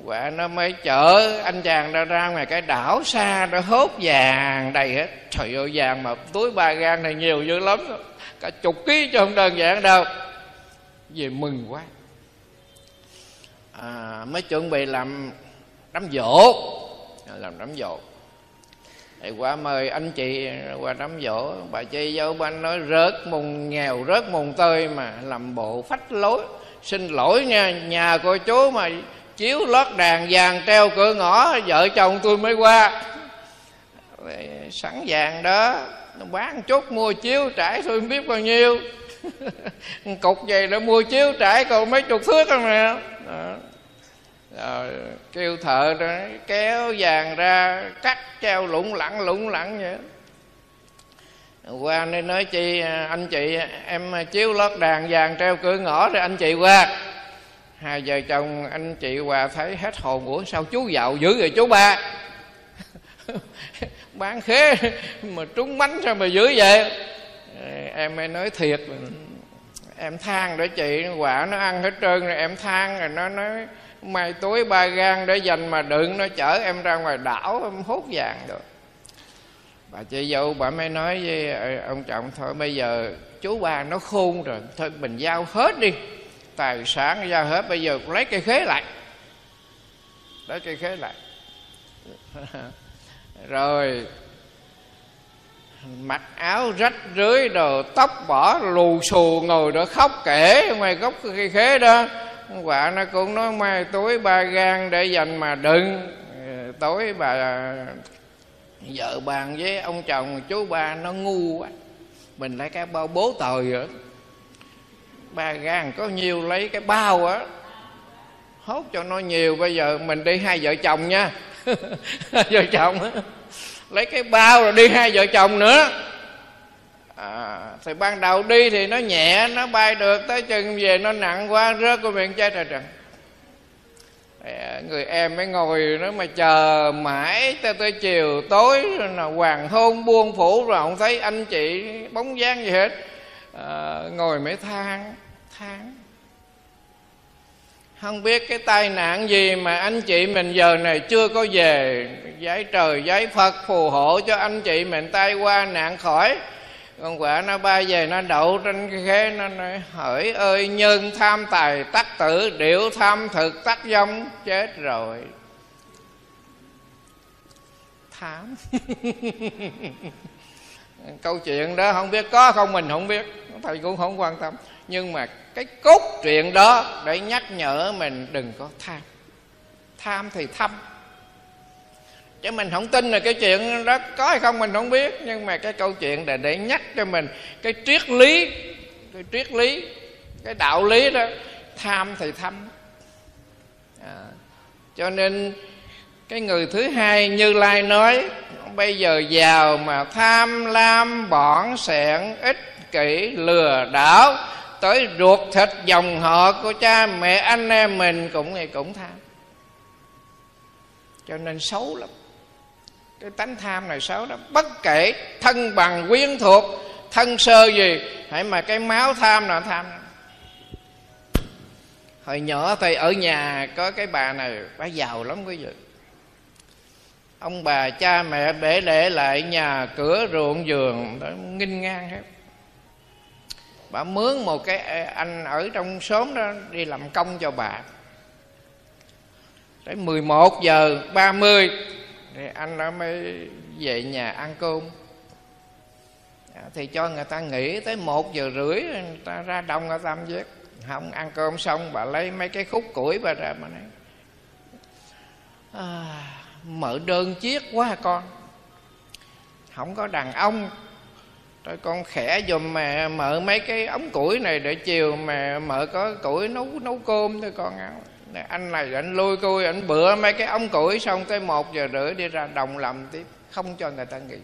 Quả nó mới chở anh chàng ra ra ngoài cái đảo xa nó hốt vàng đầy hết. Trời ơi vàng mà túi ba gan này nhiều dữ lắm. Cả chục ký chứ không đơn giản đâu. Về mừng quá. À, mới chuẩn bị làm đám dỗ. Làm đám dỗ thì qua mời anh chị qua đám dỗ bà chị dâu ban nói, rớt mùng nghèo, rớt mùng tơi mà làm bộ phách lối. Xin lỗi nha, nhà cô chú mà chiếu lót đàn vàng treo cửa ngõ, vợ chồng tôi mới qua. Sẵn vàng đó bán chút mua chiếu trải thôi biết bao nhiêu. Cục vậy đã mua chiếu trải còn mấy chục thước không à? nè rồi kêu thợ đó, kéo vàng ra, cắt treo lủng lẳng lủng lẳng vậy qua nên nói chi, anh chị, em chiếu lót đàn vàng treo cửa ngõ rồi anh chị qua. Hai vợ chồng anh chị hòa thấy hết hồn của sao chú giàu dữ rồi chú ba? Bán khế mà trúng bánh sao mà dữ vậy? Ờ, em mới nói thiệt, em than để chị quả nó ăn hết trơn rồi em than rồi nó nói mày túi ba gan để dành mà đựng nó chở em ra ngoài đảo, em hút vàng được. Bà chị dâu, bà mới nói với ờ, ông chồng, thôi bây giờ chú ba nó khôn rồi, thôi mình giao hết đi, tài sản giao hết, bây giờ lấy cây khế lại. Lấy cây khế lại. Rồi, mặc áo rách rưới đồ tóc bỏ lù xù ngồi đó khóc kể ngoài gốc cây khế đó quả nó cũng nói mai tối ba gan để dành mà đừng. Ừ, tối bà vợ bàn với ông chồng, chú ba nó ngu quá. Mình lấy cái bao bố tời rồi ba gan có nhiều lấy cái bao á. Hốt cho nó nhiều, bây giờ mình đi hai vợ chồng nha. Vợ chồng lấy cái bao rồi đi hai vợ chồng nữa à, thì ban đầu đi thì nó nhẹ nó bay được tới chừng về nó nặng quá rớt của miệng chết rồi trần. À, người em mới ngồi nó mà chờ mãi tới tới chiều tối là hoàng hôn buông phủ rồi không thấy anh chị bóng dáng gì hết. À, ngồi mới than than. Không biết cái tai nạn gì mà anh chị mình giờ này chưa có về. Giấy trời giấy phật phù hộ cho anh chị mình tai qua nạn khỏi con quả nó bay về, nó đậu trên cái khế nó nói, hỡi ơi, nhân tham tài tắc tử điệu tham thực tắc dông chết rồi. Tham câu chuyện đó không biết có không, mình không biết, thầy cũng không quan tâm. Nhưng mà cái cốt truyện đó để nhắc nhở mình đừng có tham. Tham thì thâm chứ mình không tin là cái chuyện đó có hay không mình không biết. Nhưng mà cái câu chuyện là để nhắc cho mình cái triết lý cái triết lý cái đạo lý đó tham thì thâm. À, cho nên cái người thứ hai như lai nói bây giờ giàu mà tham lam bỏn sẹn ích kỷ lừa đảo tới ruột thịt dòng họ của cha mẹ anh em mình cũng ngày cũng tham. Cho nên xấu lắm cái tánh tham này xấu đó, bất kể thân bằng, quyến thuộc, thân sơ gì, hãy mà cái máu tham là tham. Hồi nhỏ thầy ở nhà có cái bà này, bà giàu lắm quý vị. Ông bà cha mẹ để để lại nhà cửa ruộng vườn, đó, nghinh ngang hết. Bà mướn một cái à, anh ở trong xóm đó đi làm công cho bà. Tới 11 giờ 30 thì anh đã mới về nhà ăn cơm. À, thì cho người ta nghỉ tới một giờ rưỡi người ta ra đông ở tam giác không ăn cơm xong bà lấy mấy cái khúc củi bà ra mà nói à, mở đơn chiếc quá à con. Không có đàn ông. Rồi con khẽ dùm mà mở mấy cái ống củi này để chiều mà mở có củi nấu nấu cơm thôi con. ăn anh này anh lui cui anh bựa mấy cái ống củi xong tới một giờ rưỡi đi ra đồng làm tiếp không cho người ta nghỉ.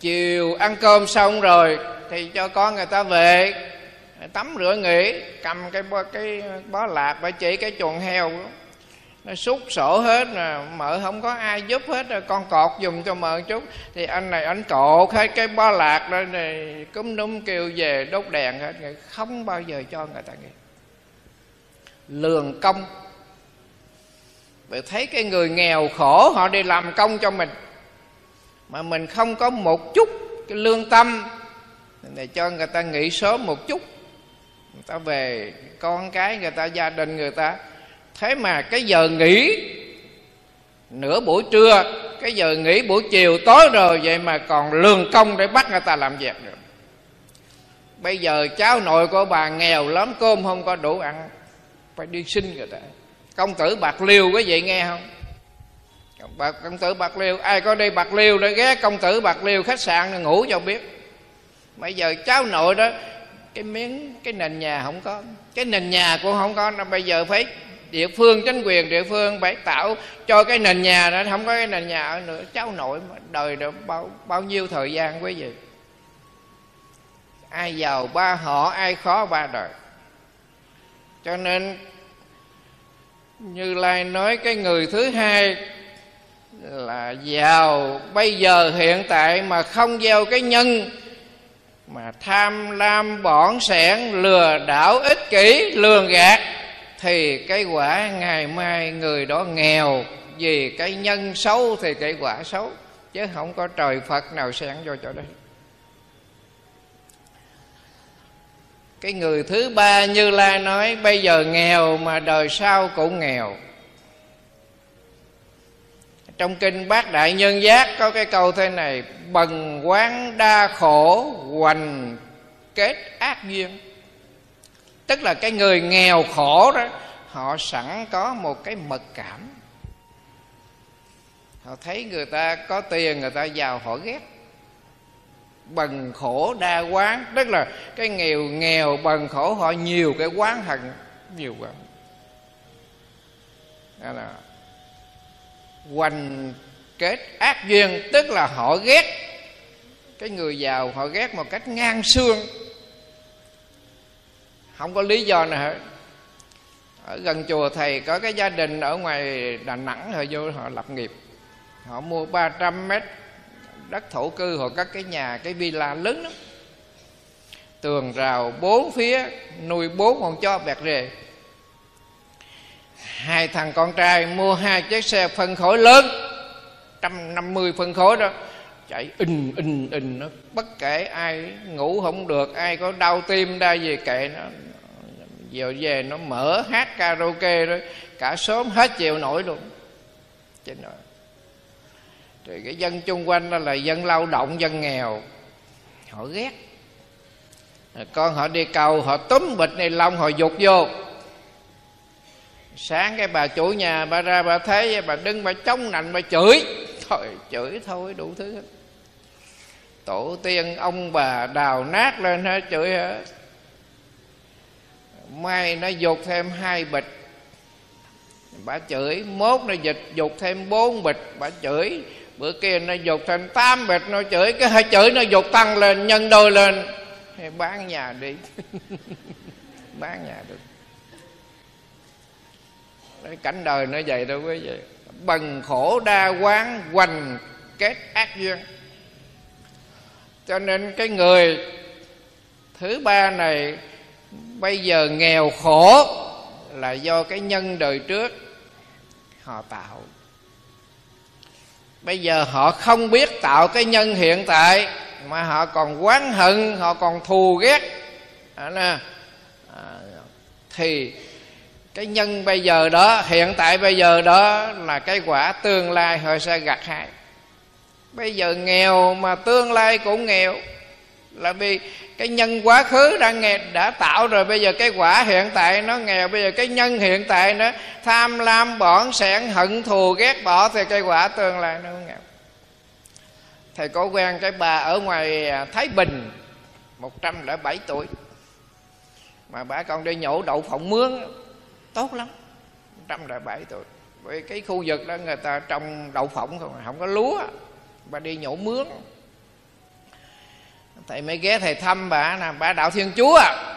Chiều ăn cơm xong rồi thì cho con người ta về tắm rửa nghỉ cầm cái bó, cái bó lạc bà chỉ cái chuồng heo nó xúc sổ hết nè mợ không có ai giúp hết rồi con cọt dùng cho mợ chút. Thì anh này anh cột hết cái bó lạc đó này cúm núm kêu về đốt đèn hết không bao giờ cho người ta nghỉ lường công. Vậy thấy cái người nghèo khổ, họ đi làm công cho mình. Mà mình không có một chút cái lương tâm để cho người ta nghỉ sớm một chút. Người ta về, con cái người ta, gia đình người ta. Thế mà cái giờ nghỉ, nửa buổi trưa, cái giờ nghỉ buổi chiều tối rồi, vậy mà còn lương công để bắt người ta làm việc được bây giờ cháu nội của bà nghèo lắm, cơm không có đủ ăn phải đi xin người ta. Công tử bạc liêu có vậy nghe không? Bạc công tử bạc liêu, ai có đi bạc liêu để ghé công tử bạc liêu khách sạn ngủ cho biết. Bây giờ cháu nội đó, cái miếng, cái nền nhà không có, cái nền nhà cũng không có bây giờ phải địa phương, chính quyền địa phương phải tạo cho cái nền nhà đó, không có cái nền nhà ở nữa. Cháu nội đời được bao bao nhiêu thời gian quý vị? Ai giàu ba họ, ai khó ba đời? Cho nên, như lai nói cái người thứ hai là giàu. Bây giờ hiện tại mà không gieo cái nhân, mà tham lam bỏn sẻn, lừa đảo ích kỷ, lường gạt, thì cái quả ngày mai người đó nghèo. Vì cái nhân xấu thì cái quả xấu, chứ không có trời phật nào sẵn vô chỗ đây cái người thứ ba như lai nói, bây giờ nghèo mà đời sau cũng nghèo. Trong kinh bát đại nhân giác có cái câu thế này, bần quán đa khổ, hoành kết ác duyên. Tức là cái người nghèo khổ đó, họ sẵn có một cái mật cảm. Họ thấy người ta có tiền, người ta giàu, họ ghét bần khổ đa quán. Tức là cái nghèo nghèo bần khổ họ nhiều cái quán hận nhiều quá. Đó là hoành kết ác duyên, tức là họ ghét cái người giàu, họ ghét một cách ngang xương. Không có lý do nào hết. Ở gần chùa thầy có cái gia đình ở ngoài đà nẵng, họ vô họ lập nghiệp. Họ mua 300 mét đất thổ cư hoặc các cái nhà, cái villa lớn lắm. Tường rào bốn phía, nuôi bốn con chó bẹt rề. Hai thằng con trai mua hai chiếc xe phân khối lớn, trăm năm mươi phân khối đó. Chạy in in in nó, bất kể ai ngủ không được, ai có đau tim, đau gì kệ nó. Giờ về nó mở hát karaoke đó cả sớm hết chiều nổi luôn. Trên đó thì cái dân chung quanh đó là dân lao động, dân nghèo. Họ ghét. Con họ đi cầu, họ túm bịch này lông, họ dục vô. Sáng cái bà chủ nhà bà ra bà thấy bà đứng, bà chống nạnh, bà chửi. Thôi chửi thôi, đủ thứ hết. Tổ tiên ông bà đào nát lên hết, chửi hết. Mai nó dục thêm hai bịch. Bà chửi, mốt nó dịch dục thêm bốn bịch. Bà chửi bữa kia nó dục thành tám bịch nó chửi cái hai chửi nó dục tăng lên nhân đôi lên. Bán nhà đi. Bán nhà được. Đấy, cảnh đời nó vậy đâu quý vị. Bần khổ đa quán hoành kết ác duyên. Cho nên cái người thứ ba này bây giờ nghèo khổ là do cái nhân đời trước họ tạo bây giờ họ không biết tạo cái nhân hiện tại mà họ còn oán hận họ còn thù ghét. À, thì cái nhân bây giờ đó hiện tại bây giờ đó là cái quả tương lai họ sẽ gặt hại bây giờ nghèo mà tương lai cũng nghèo là vì cái nhân quá khứ đã nghèo đã tạo rồi, bây giờ cái quả hiện tại nó nghèo, bây giờ cái nhân hiện tại nó tham lam bỏn sẻn, hận thù, ghét bỏ, thì cái quả tương lai nó nghèo. Thầy có quen cái bà ở ngoài à, thái bình, một trăm lẻ bảy tuổi. Mà bà còn đi nhổ đậu phộng mướn, tốt lắm, một trăm lẻ bảy tuổi. Vì cái khu vực đó người ta trồng đậu phộng không không có lúa. Bà đi nhổ mướn thầy mới ghé, thầy thăm bà nè, bà đạo thiên chúa à.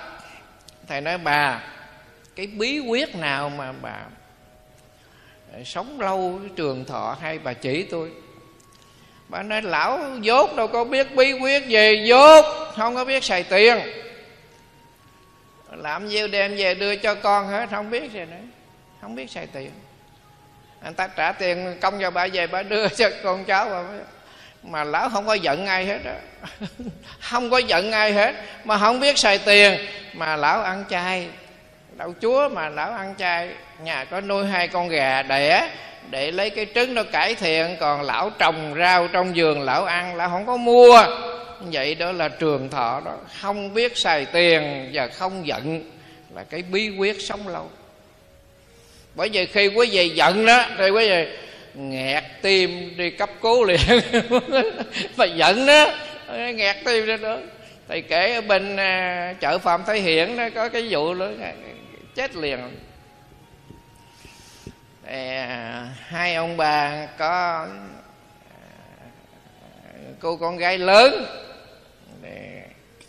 thầy nói, bà, cái bí quyết nào mà bà ờ, sống lâu trường thọ hay bà chỉ tôi? Bà nói, lão dốt đâu có biết bí quyết gì, dốt, không có biết xài tiền. Làm nhiêu đem về đưa cho con hết, không biết gì nữa, không biết xài tiền. Anh ta trả tiền công cho bà về, bà đưa cho con cháu bà mà lão không có giận ai hết đó không có giận ai hết, mà không biết xài tiền. Mà lão ăn chay. Đậu chúa mà lão ăn chay, nhà có nuôi hai con gà đẻ, để lấy cái trứng nó cải thiện. Còn lão trồng rau trong vườn lão ăn, lão không có mua. Vậy đó là trường thọ đó. Không biết xài tiền và không giận là cái bí quyết sống lâu. Bởi vì khi quý vị giận đó, thì quý vị nghẹt tim đi cấp cứu liền. Mà giận đó nghẹt tim đó nữa. Thầy kể ở bên à, chợ phạm thái hiển đó có cái vụ đó chết liền. À, hai ông bà có à, cô con gái lớn.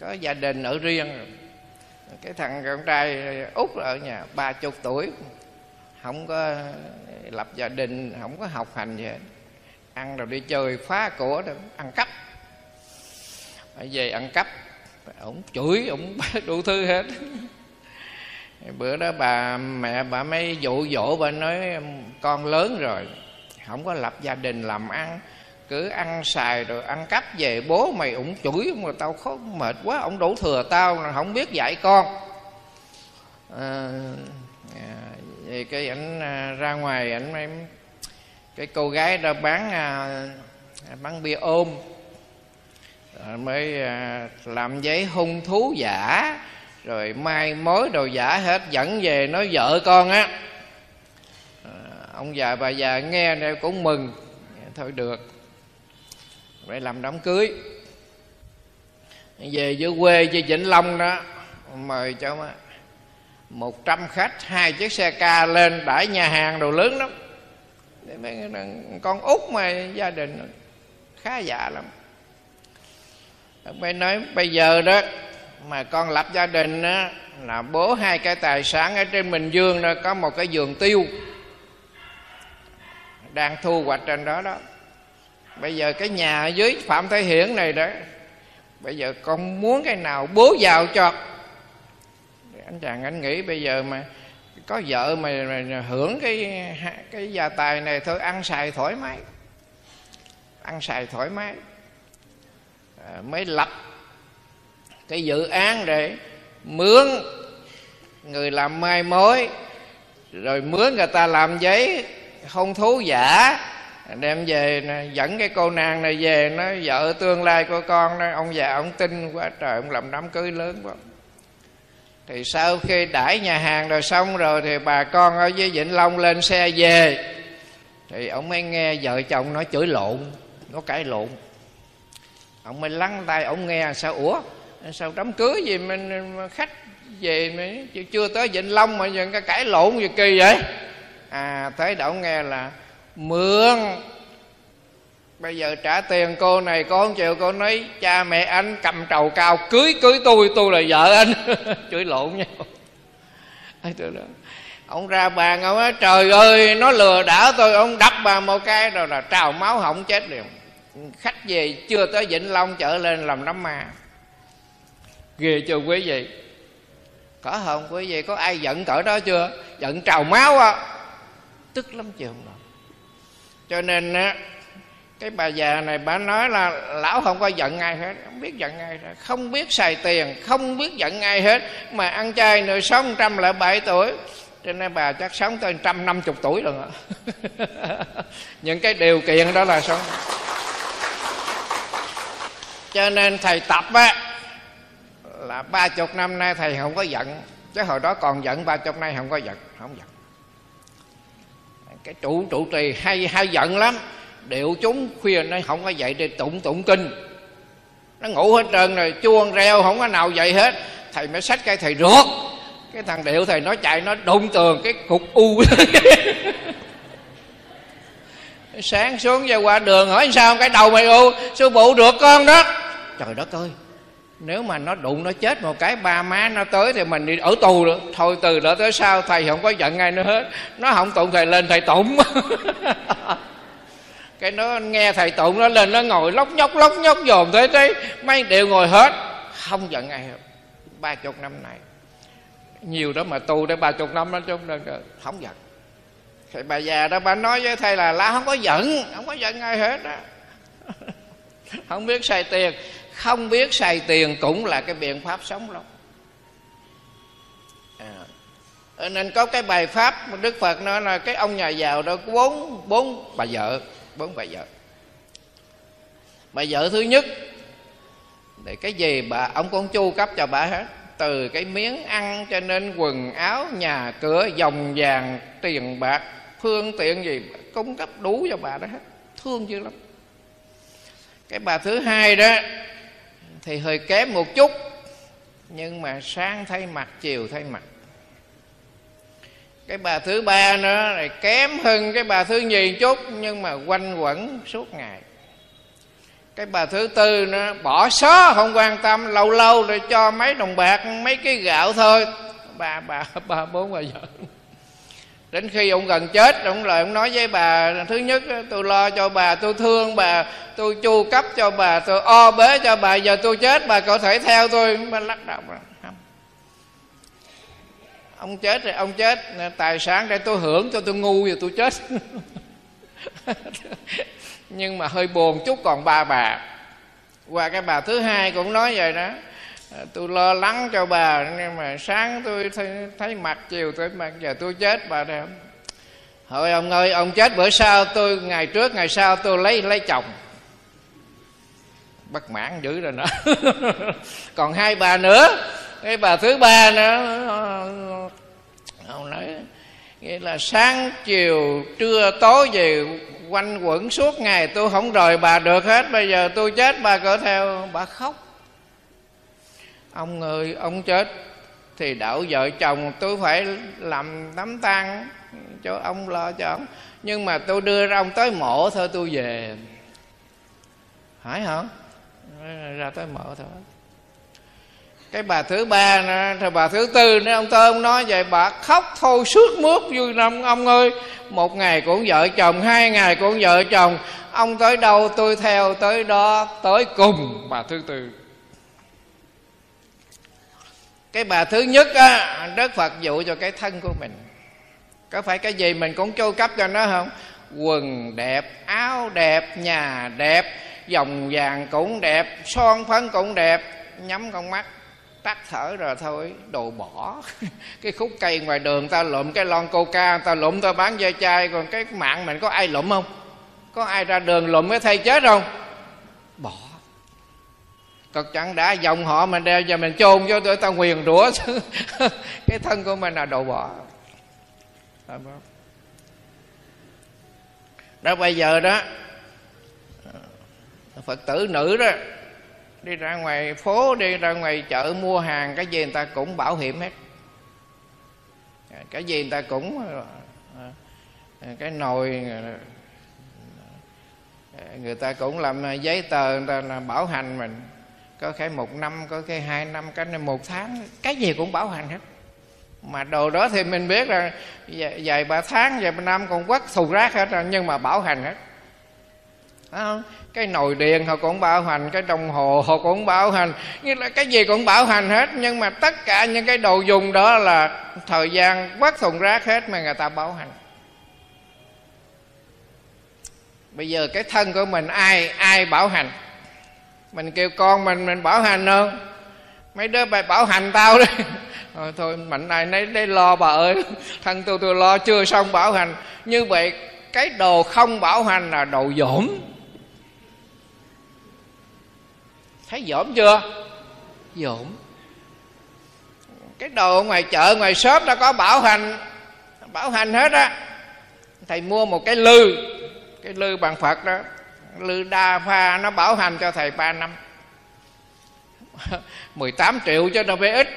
Có gia đình ở riêng. Cái thằng con trai út ở nhà ba chục tuổi. Không có lập gia đình không có học hành gì hết. Ăn rồi đi chơi phá của đó ăn cắp. Về ăn cắp. Ổng chửi ổng đủ thứ hết. Bữa đó bà mẹ bà mới dụ dỗ bà nói con lớn rồi không có lập gia đình làm ăn cứ ăn xài rồi ăn cắp về bố mày. Ủng chửi mà tao khó mệt quá ổng đổ thừa tao không biết dạy con. À, à thì cái ảnh à, ra ngoài ảnh mấy cái cô gái đó bán à, à, bán bia ôm. Rồi mới làm giấy hung thú giả. Rồi mai mối đồ giả hết, dẫn về nói vợ con á. Ông già bà già nghe đây cũng mừng. Thôi được. Để làm đám cưới. Về dưới quê chứ vĩnh long đó. Mời cháu má. 100 khách hai chiếc xe ca lên đãi nhà hàng đồ lớn lắm. Để mấy con út mà gia đình khá giả lắm. Mới nói bây giờ đó mà con lập gia đình đó, là bố hai cái tài sản ở trên Bình Dương đó có một cái giường tiêu đang thu hoạch trên đó đó. Bây giờ cái nhà ở dưới Phạm Thế Hiển này đó bây giờ con muốn cái nào bố giàu cho anh chàng anh nghĩ bây giờ mà có vợ mà, mà hưởng cái cái gia tài này thôi ăn xài thoải mái. Ăn xài thoải mái. À, mới lập cái dự án để mướn người làm mai mối rồi mướn người ta làm giấy hôn thú giả đem về dẫn cái cô nàng này về nó vợ tương lai của con đó ông già ông tin quá trời ông làm đám cưới lớn quá thì sau khi đãi nhà hàng rồi xong rồi thì bà con ở với vĩnh long lên xe về. Thì ông mới nghe vợ chồng nó chửi lộn, nó cãi lộn. Ông mới lắng tay ông nghe sao, ủa, sao đám cưới gì mình khách về mà chưa tới vĩnh long mà giờ cái cãi lộn gì kỳ vậy? À thấy đậu nghe là mượn bây giờ trả tiền cô này cô không chịu cô nói, cha mẹ anh cầm trầu cao, cưới cưới tôi tôi là vợ anh. Chửi lộn nhau. Ông ra bàn, ông nói, trời ơi, nó lừa đảo tôi. Ông đập bà một cái rồi là trào máu hỏng chết liền. Khách về chưa tới vĩnh long chở lên làm đám ma. Ghê chưa quý vị? Có không quý vị, có ai giận cỡ đó chưa? Giận trào máu á. Tức lắm chừng rồi. Cho nên á cái bà già này bà nói là lão không có giận ai hết, không biết giận ai hết, không biết xài tiền, không biết giận ai hết. Mà ăn chay nữa sống trăm lẻ bảy tuổi, cho nên bà chắc sống tới trăm năm chục tuổi rồi. Những cái điều kiện đó là sống. Cho nên thầy tập á, là ba chục năm nay thầy không có giận. Chứ hồi đó còn giận, ba chục nay không có giận, không giận. Cái trụ trụ trì hay hay giận lắm điệu chúng khuya nó không có dậy để tụng tụng kinh. Nó ngủ hết trơn rồi, chuông reo không có nào dậy hết. Thầy mới xách cái thầy rượt cái thằng điệu thầy nó chạy, nó đụng tường cái cục u. Sáng xuống ra qua đường, hỏi sao, cái đầu mày u? Sư phụ được con đó. Trời đất ơi, nếu mà nó đụng, nó chết một cái, ba má nó tới thì mình đi ở tù rồi thôi từ đó tới sau, thầy không có giận ai nữa hết. Nó không tụng, thầy lên thầy tụng. cái nó nghe thầy tụng nó lên, nó ngồi lóc nhóc lóc nhóc dồn tới. Thế mấy đều ngồi hết. Không giận ai hết. Ba chục năm nay. Nhiều đó mà tu để ba chục năm đó, chứ không giận. Thì bà già đó, bà nói với thầy là lá không có giận. Không có giận ai hết á. Không biết xài tiền. Không biết xài tiền cũng là cái biện pháp sống lắm. À. nên có cái bài pháp đức phật nói là cái ông nhà giàu đó có bốn bốn bà vợ bốn bà vợ. Bà vợ thứ nhất, để cái gì bà, ông con chu cấp cho bà hết. Từ cái miếng ăn cho nên quần áo, nhà cửa, dòng vàng, tiền bạc, phương tiện gì, cung cấp đủ cho bà đó hết. Thương dữ lắm. Cái bà thứ hai đó, thì hơi kém một chút, nhưng mà sáng thay mặt, chiều thay mặt cái bà thứ ba nữa lại kém hơn cái bà thứ nhì chút, nhưng mà quanh quẩn suốt ngày. Cái bà thứ tư nó bỏ xó không quan tâm, lâu lâu rồi cho mấy đồng bạc, mấy cái gạo thôi. Bà bà bà bốn bà vợ đến khi ông gần chết, ông lại ông nói với bà, thứ nhất, tôi lo cho bà, tôi thương bà, tôi chu cấp cho bà, tôi o bế cho bà, giờ tôi chết, bà có thể theo tôi. Bà lắc đầu. rồi ông chết rồi ông chết. Tài sản để tôi hưởng cho tôi ngu rồi tôi chết. Nhưng mà hơi buồn chút còn ba bà. Qua cái bà thứ hai cũng nói vậy đó. À, tôi lo lắng cho bà nhưng mà sáng tôi thấy, thấy mặt chiều tôi mặt giờ tôi chết bà đây hỏi ông ơi ông chết bữa sau tôi ngày trước ngày sau tôi lấy lấy chồng. Bất mãn dữ rồi nữa còn hai bà nữa cái bà thứ ba nữa ông nói nghĩa là sáng chiều, trưa tối về, quanh quẩn suốt ngày, tôi không rời bà được hết, bây giờ tôi chết, bà cỡ theo. Bà khóc. Ông ơi ông chết thì đạo vợ chồng tôi phải làm đám tang cho ông lo cho ông. Nhưng mà tôi đưa ra ông tới mộ thôi, tôi về. Hỏi hả ra tới mộ thôi cái bà thứ ba nữa rồi bà thứ tư nữa ông tôm nói vậy, bà khóc thôi suốt mướt vui năm. Ông ơi, một ngày cũng vợ chồng, hai ngày cũng vợ chồng. Ông tới đâu, tôi theo tới đó, tới cùng bà thứ tư. Cái bà thứ nhất á, đức phật dụ cho cái thân của mình. Có phải cái gì mình cũng chu cấp cho nó không? Quần đẹp, áo đẹp, nhà đẹp, dòng vàng cũng đẹp, son phấn cũng đẹp. Nhắm con mắt tắt thở rồi thôi, đồ bỏ. Cái khúc cây ngoài đường, ta lụm cái lon coca, ta lụm, ta bán dây chai. Còn cái mạng mình, có ai lụm không? Có ai ra đường lụm cái thay chết không? Bỏ. Cực chẳng đã, dòng họ mình đeo giờ mình chôn cho tụi ta nguyền rủa. Cái thân của mình là đồ bỏ. Đó, bây giờ đó, phật tử nữ đó đi ra ngoài phố, đi ra ngoài chợ, mua hàng, cái gì người ta cũng bảo hiểm hết. À, cái gì người ta cũng à, à, cái nồi người ta cũng làm giấy tờ, người ta là bảo hành mình. Có cái một năm, có cái hai năm, cái này một tháng, cái gì cũng bảo hành hết. Mà đồ đó thì mình biết là vài ba tháng, vài ba năm còn quất thù rác hết rồi, nhưng mà bảo hành hết không? cái nồi điện họ cũng bảo hành cái đồng hồ họ cũng bảo hành. Như là cái gì cũng bảo hành hết nhưng mà tất cả những cái đồ dùng đó là thời gian quất thùng rác hết mà người ta bảo hành. Bây giờ cái thân của mình ai ai bảo hành? Mình kêu con mình mình bảo hành không? Mấy đứa bài bảo hành tao đi thôi, ờ, thôi mạnh này nấy đây lo bà ơi. Thân tôi tôi lo chưa xong bảo hành. Như vậy cái đồ không bảo hành là đồ dỗm. Thấy dỗm chưa? Dỗm cái đồ ngoài chợ ngoài shop đã có bảo hành. Bảo hành hết á. Thầy mua một cái lư. Cái lư bằng phật đó. Lư đa pha nó bảo hành cho thầy 3 năm. 18 triệu cho nó phải ít.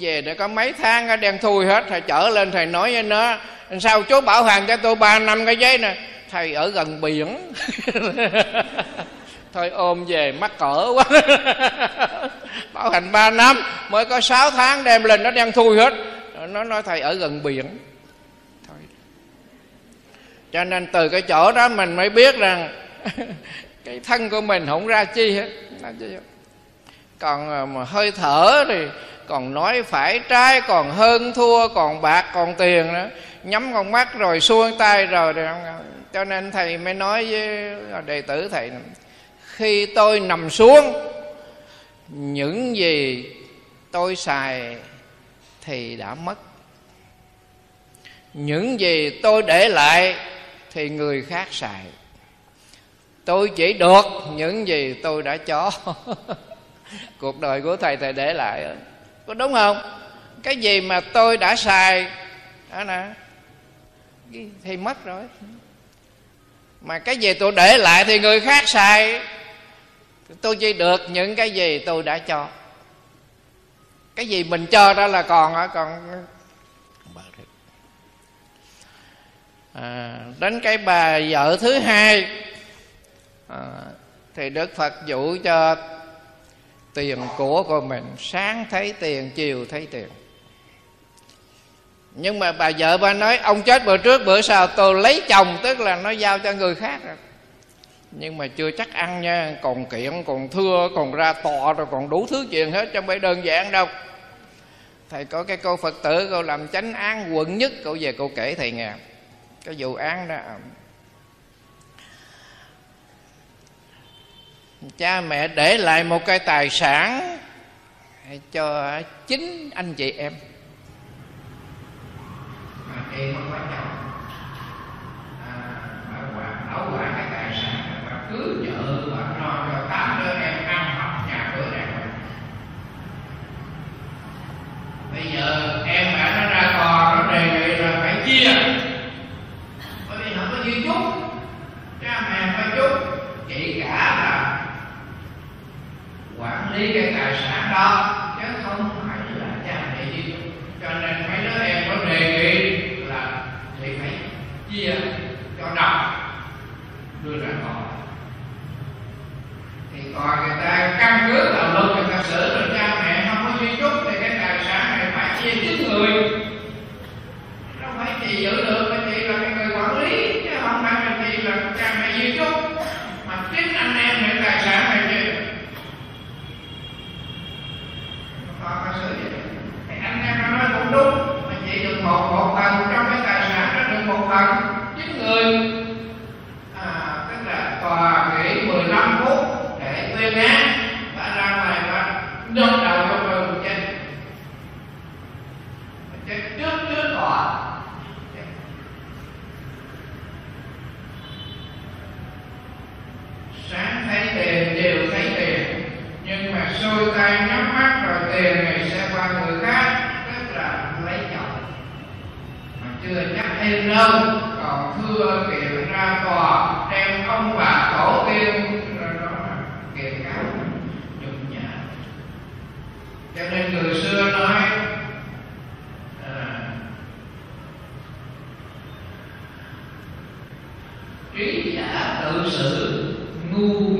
Về để có mấy tháng nó đen thui hết. Thầy chở lên thầy nói với nó sao chú bảo hành cho tôi 3 năm cái giấy nè? Thầy ở gần biển thôi ôm về, mắc cỡ quá. Bảo hành 3 năm, mới có 6 tháng đem lên, nó đen thui hết. Nó nói, thầy, ở gần biển. Thôi. Cho nên từ cái chỗ đó mình mới biết rằng cái thân của mình không ra chi hết. Còn ờ, mà hơi thở thì còn nói phải trái, còn hơn thua, còn bạc, còn tiền nữa. Nhắm con mắt rồi xuôi tay rồi cho nên thầy mới nói với ờ, đệ tử thầy khi tôi nằm xuống, những gì tôi xài thì đã mất. Những gì tôi để lại thì người khác xài. Tôi chỉ được những gì tôi đã cho. Cuộc đời của thầy thầy để lại có đúng không? Cái gì mà tôi đã xài, đó nè. Thì mất rồi. Mà cái gì tôi để lại thì người khác xài tôi chỉ được những cái gì tôi đã cho. Cái gì mình cho đó là còn ở còn à, đến cái bà vợ thứ hai. À, thì đức phật dụ cho tiền của của mình. Sáng thấy tiền chiều thấy tiền. Nhưng mà bà vợ bà nói ông chết bữa trước bữa sau tôi lấy chồng. Tức là nó giao cho người khác rồi nhưng mà chưa chắc ăn nha, còn kiện, còn thưa, còn ra tòa rồi còn đủ thứ chuyện hết trong phải đơn giản đâu. Thầy có cái câu phật tử, câu làm chánh án quận nhất, câu về câu kể thầy nghe. Cái vụ án đó à, cha mẹ để lại một cái tài sản cho chính anh chị em. Mà em không có chồng à, bà quản bảo quản cái tài sản bà cứ vợ bà lo cho tám đứa em ăn học nhà cửa đàng bây giờ em bạn nó ra tòa nó đề nghị là phải chia. Bởi vì không có duy chút. Cha mẹ phải chút. Chị cả là quản lý cái tài sản đó, chứ không phải là cha mẹ duy chút. Cho nên mấy đứa em có đề nghị là thì phải chia cho đồng đưa ra tòa thì tòa người ta căn cứ vào luật người ta xử là cha mẹ không có duy chút sản chia người. Đâu phải chị giữ được mà chị là cái người quản lý chứ không phải là chị là cha mẹ duy chút mà chính anh em những tài sản này chia họ phải xử vậy? Thì anh em nó nói cũng đúng mà chị được một một phần trong cái tài sản đó được một phần. Chính người à, tức là tòa nghỉ 15 phút để tuyên án và ra ngoài và đâm đầu cho người một chết chết trước trước tòa sáng thấy tiền đều thấy tiền nhưng mà xuôi tay nhắm mắt rồi tiền này sẽ qua người khác, tức là lấy chồng. Mà chưa chắc thêm đâu còn thưa kiện ra tòa, đem ông bà tổ tiên đó là kiện cáo. Nhục nhã. Cho nên người xưa nói à, trí giả tự sự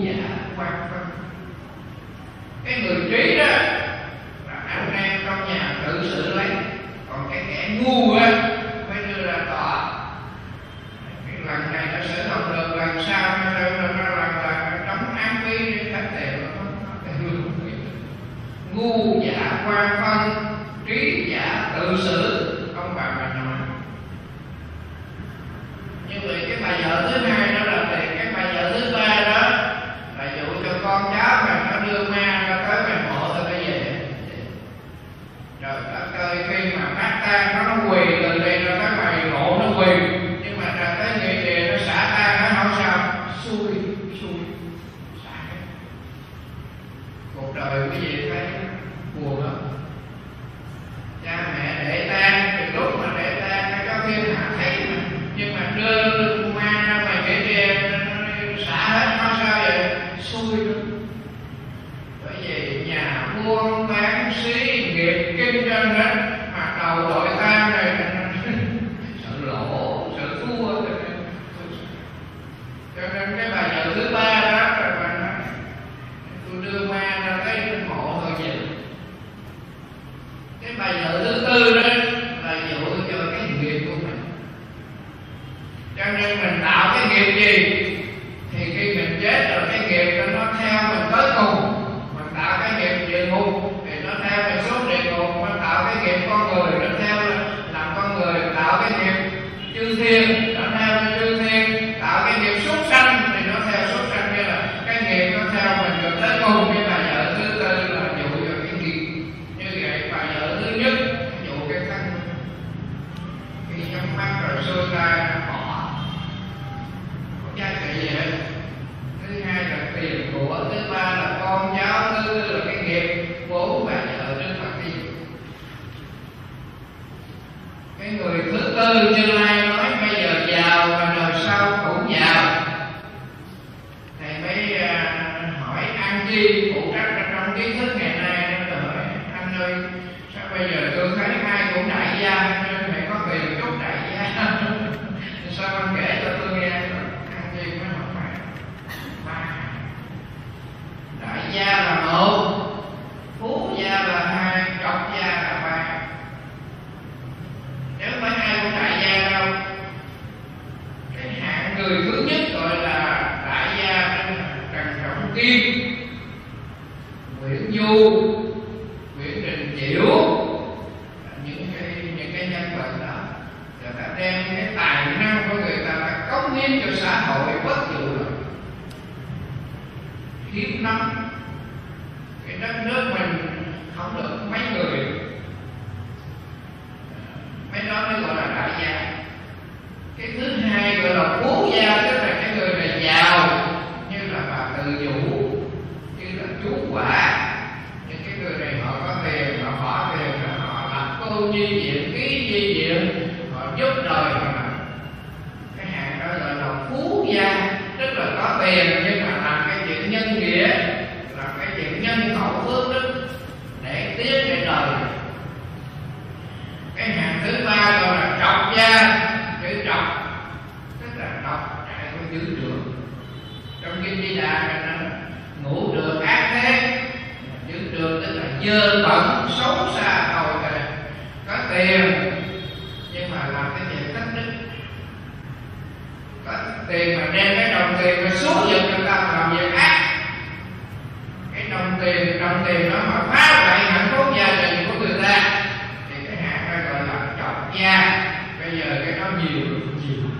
dùng tiền nó mà phá hoại hạnh phúc gia đình của người ta, thì cái hạt đó gọi là trọng gia. Bây giờ cái nó nhiều nhiều.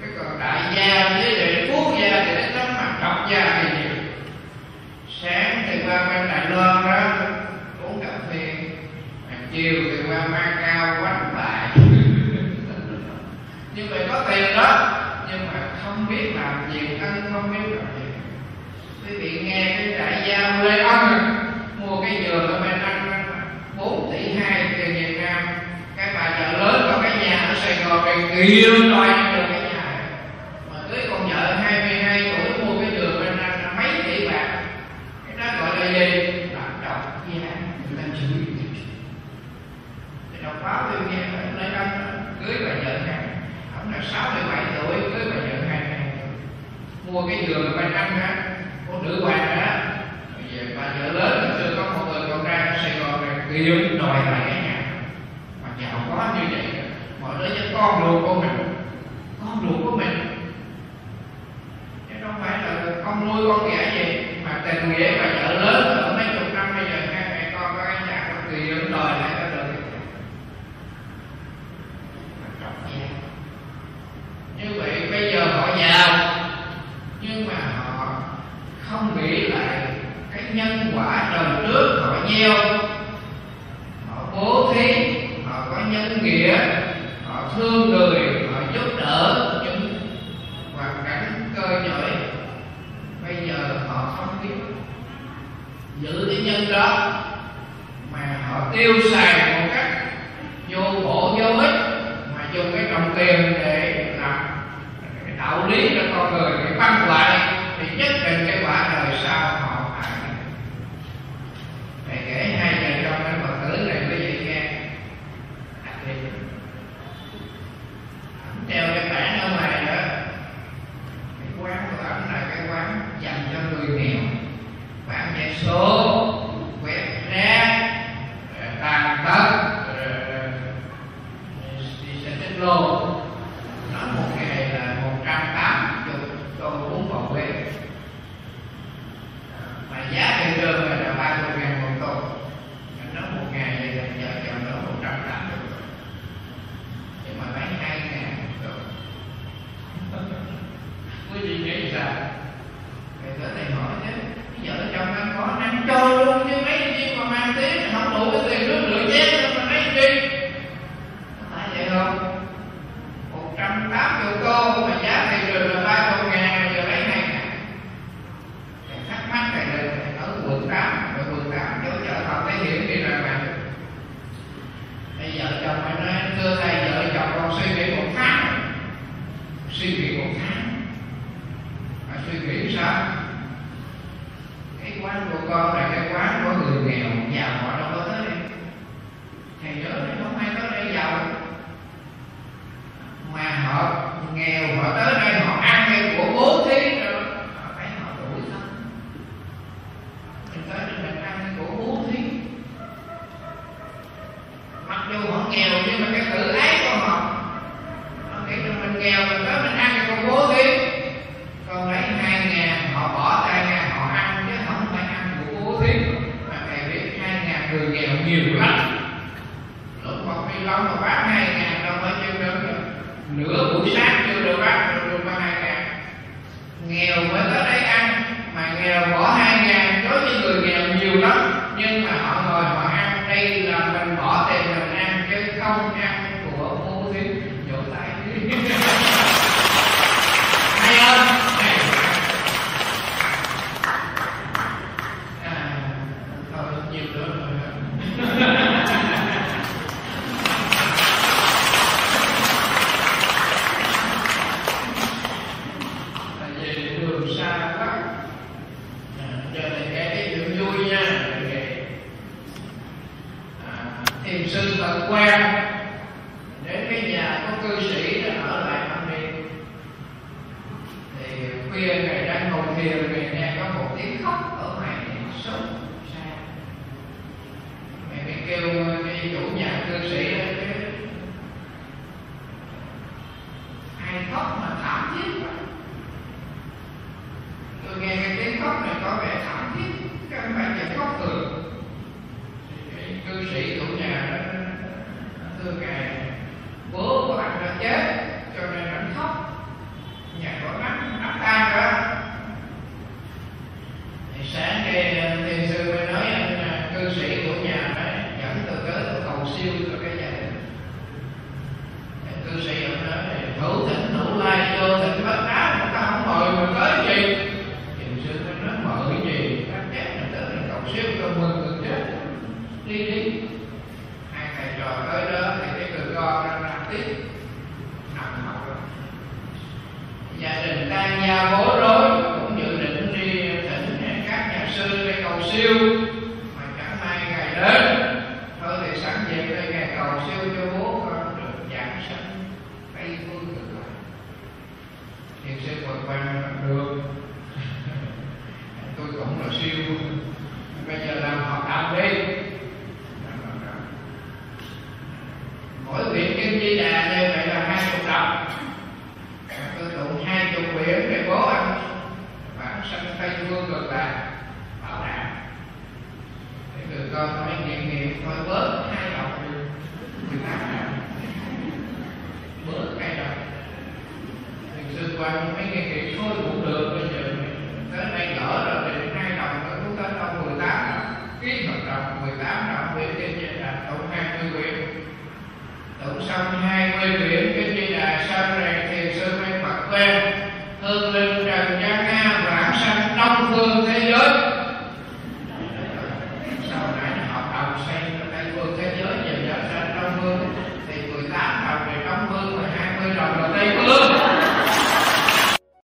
Cái còn đại gia với đệ phú gia thì nó tấm mặt trọng gia thì nhiều. Sáng thì qua bên đại loan đó, uống cà phê chiều thì qua ma cao quánh bài nhưng mà có tiền đó, nhưng mà không biết làm gì ăn không biết làm gì. Quý vị nghe cái đại like real time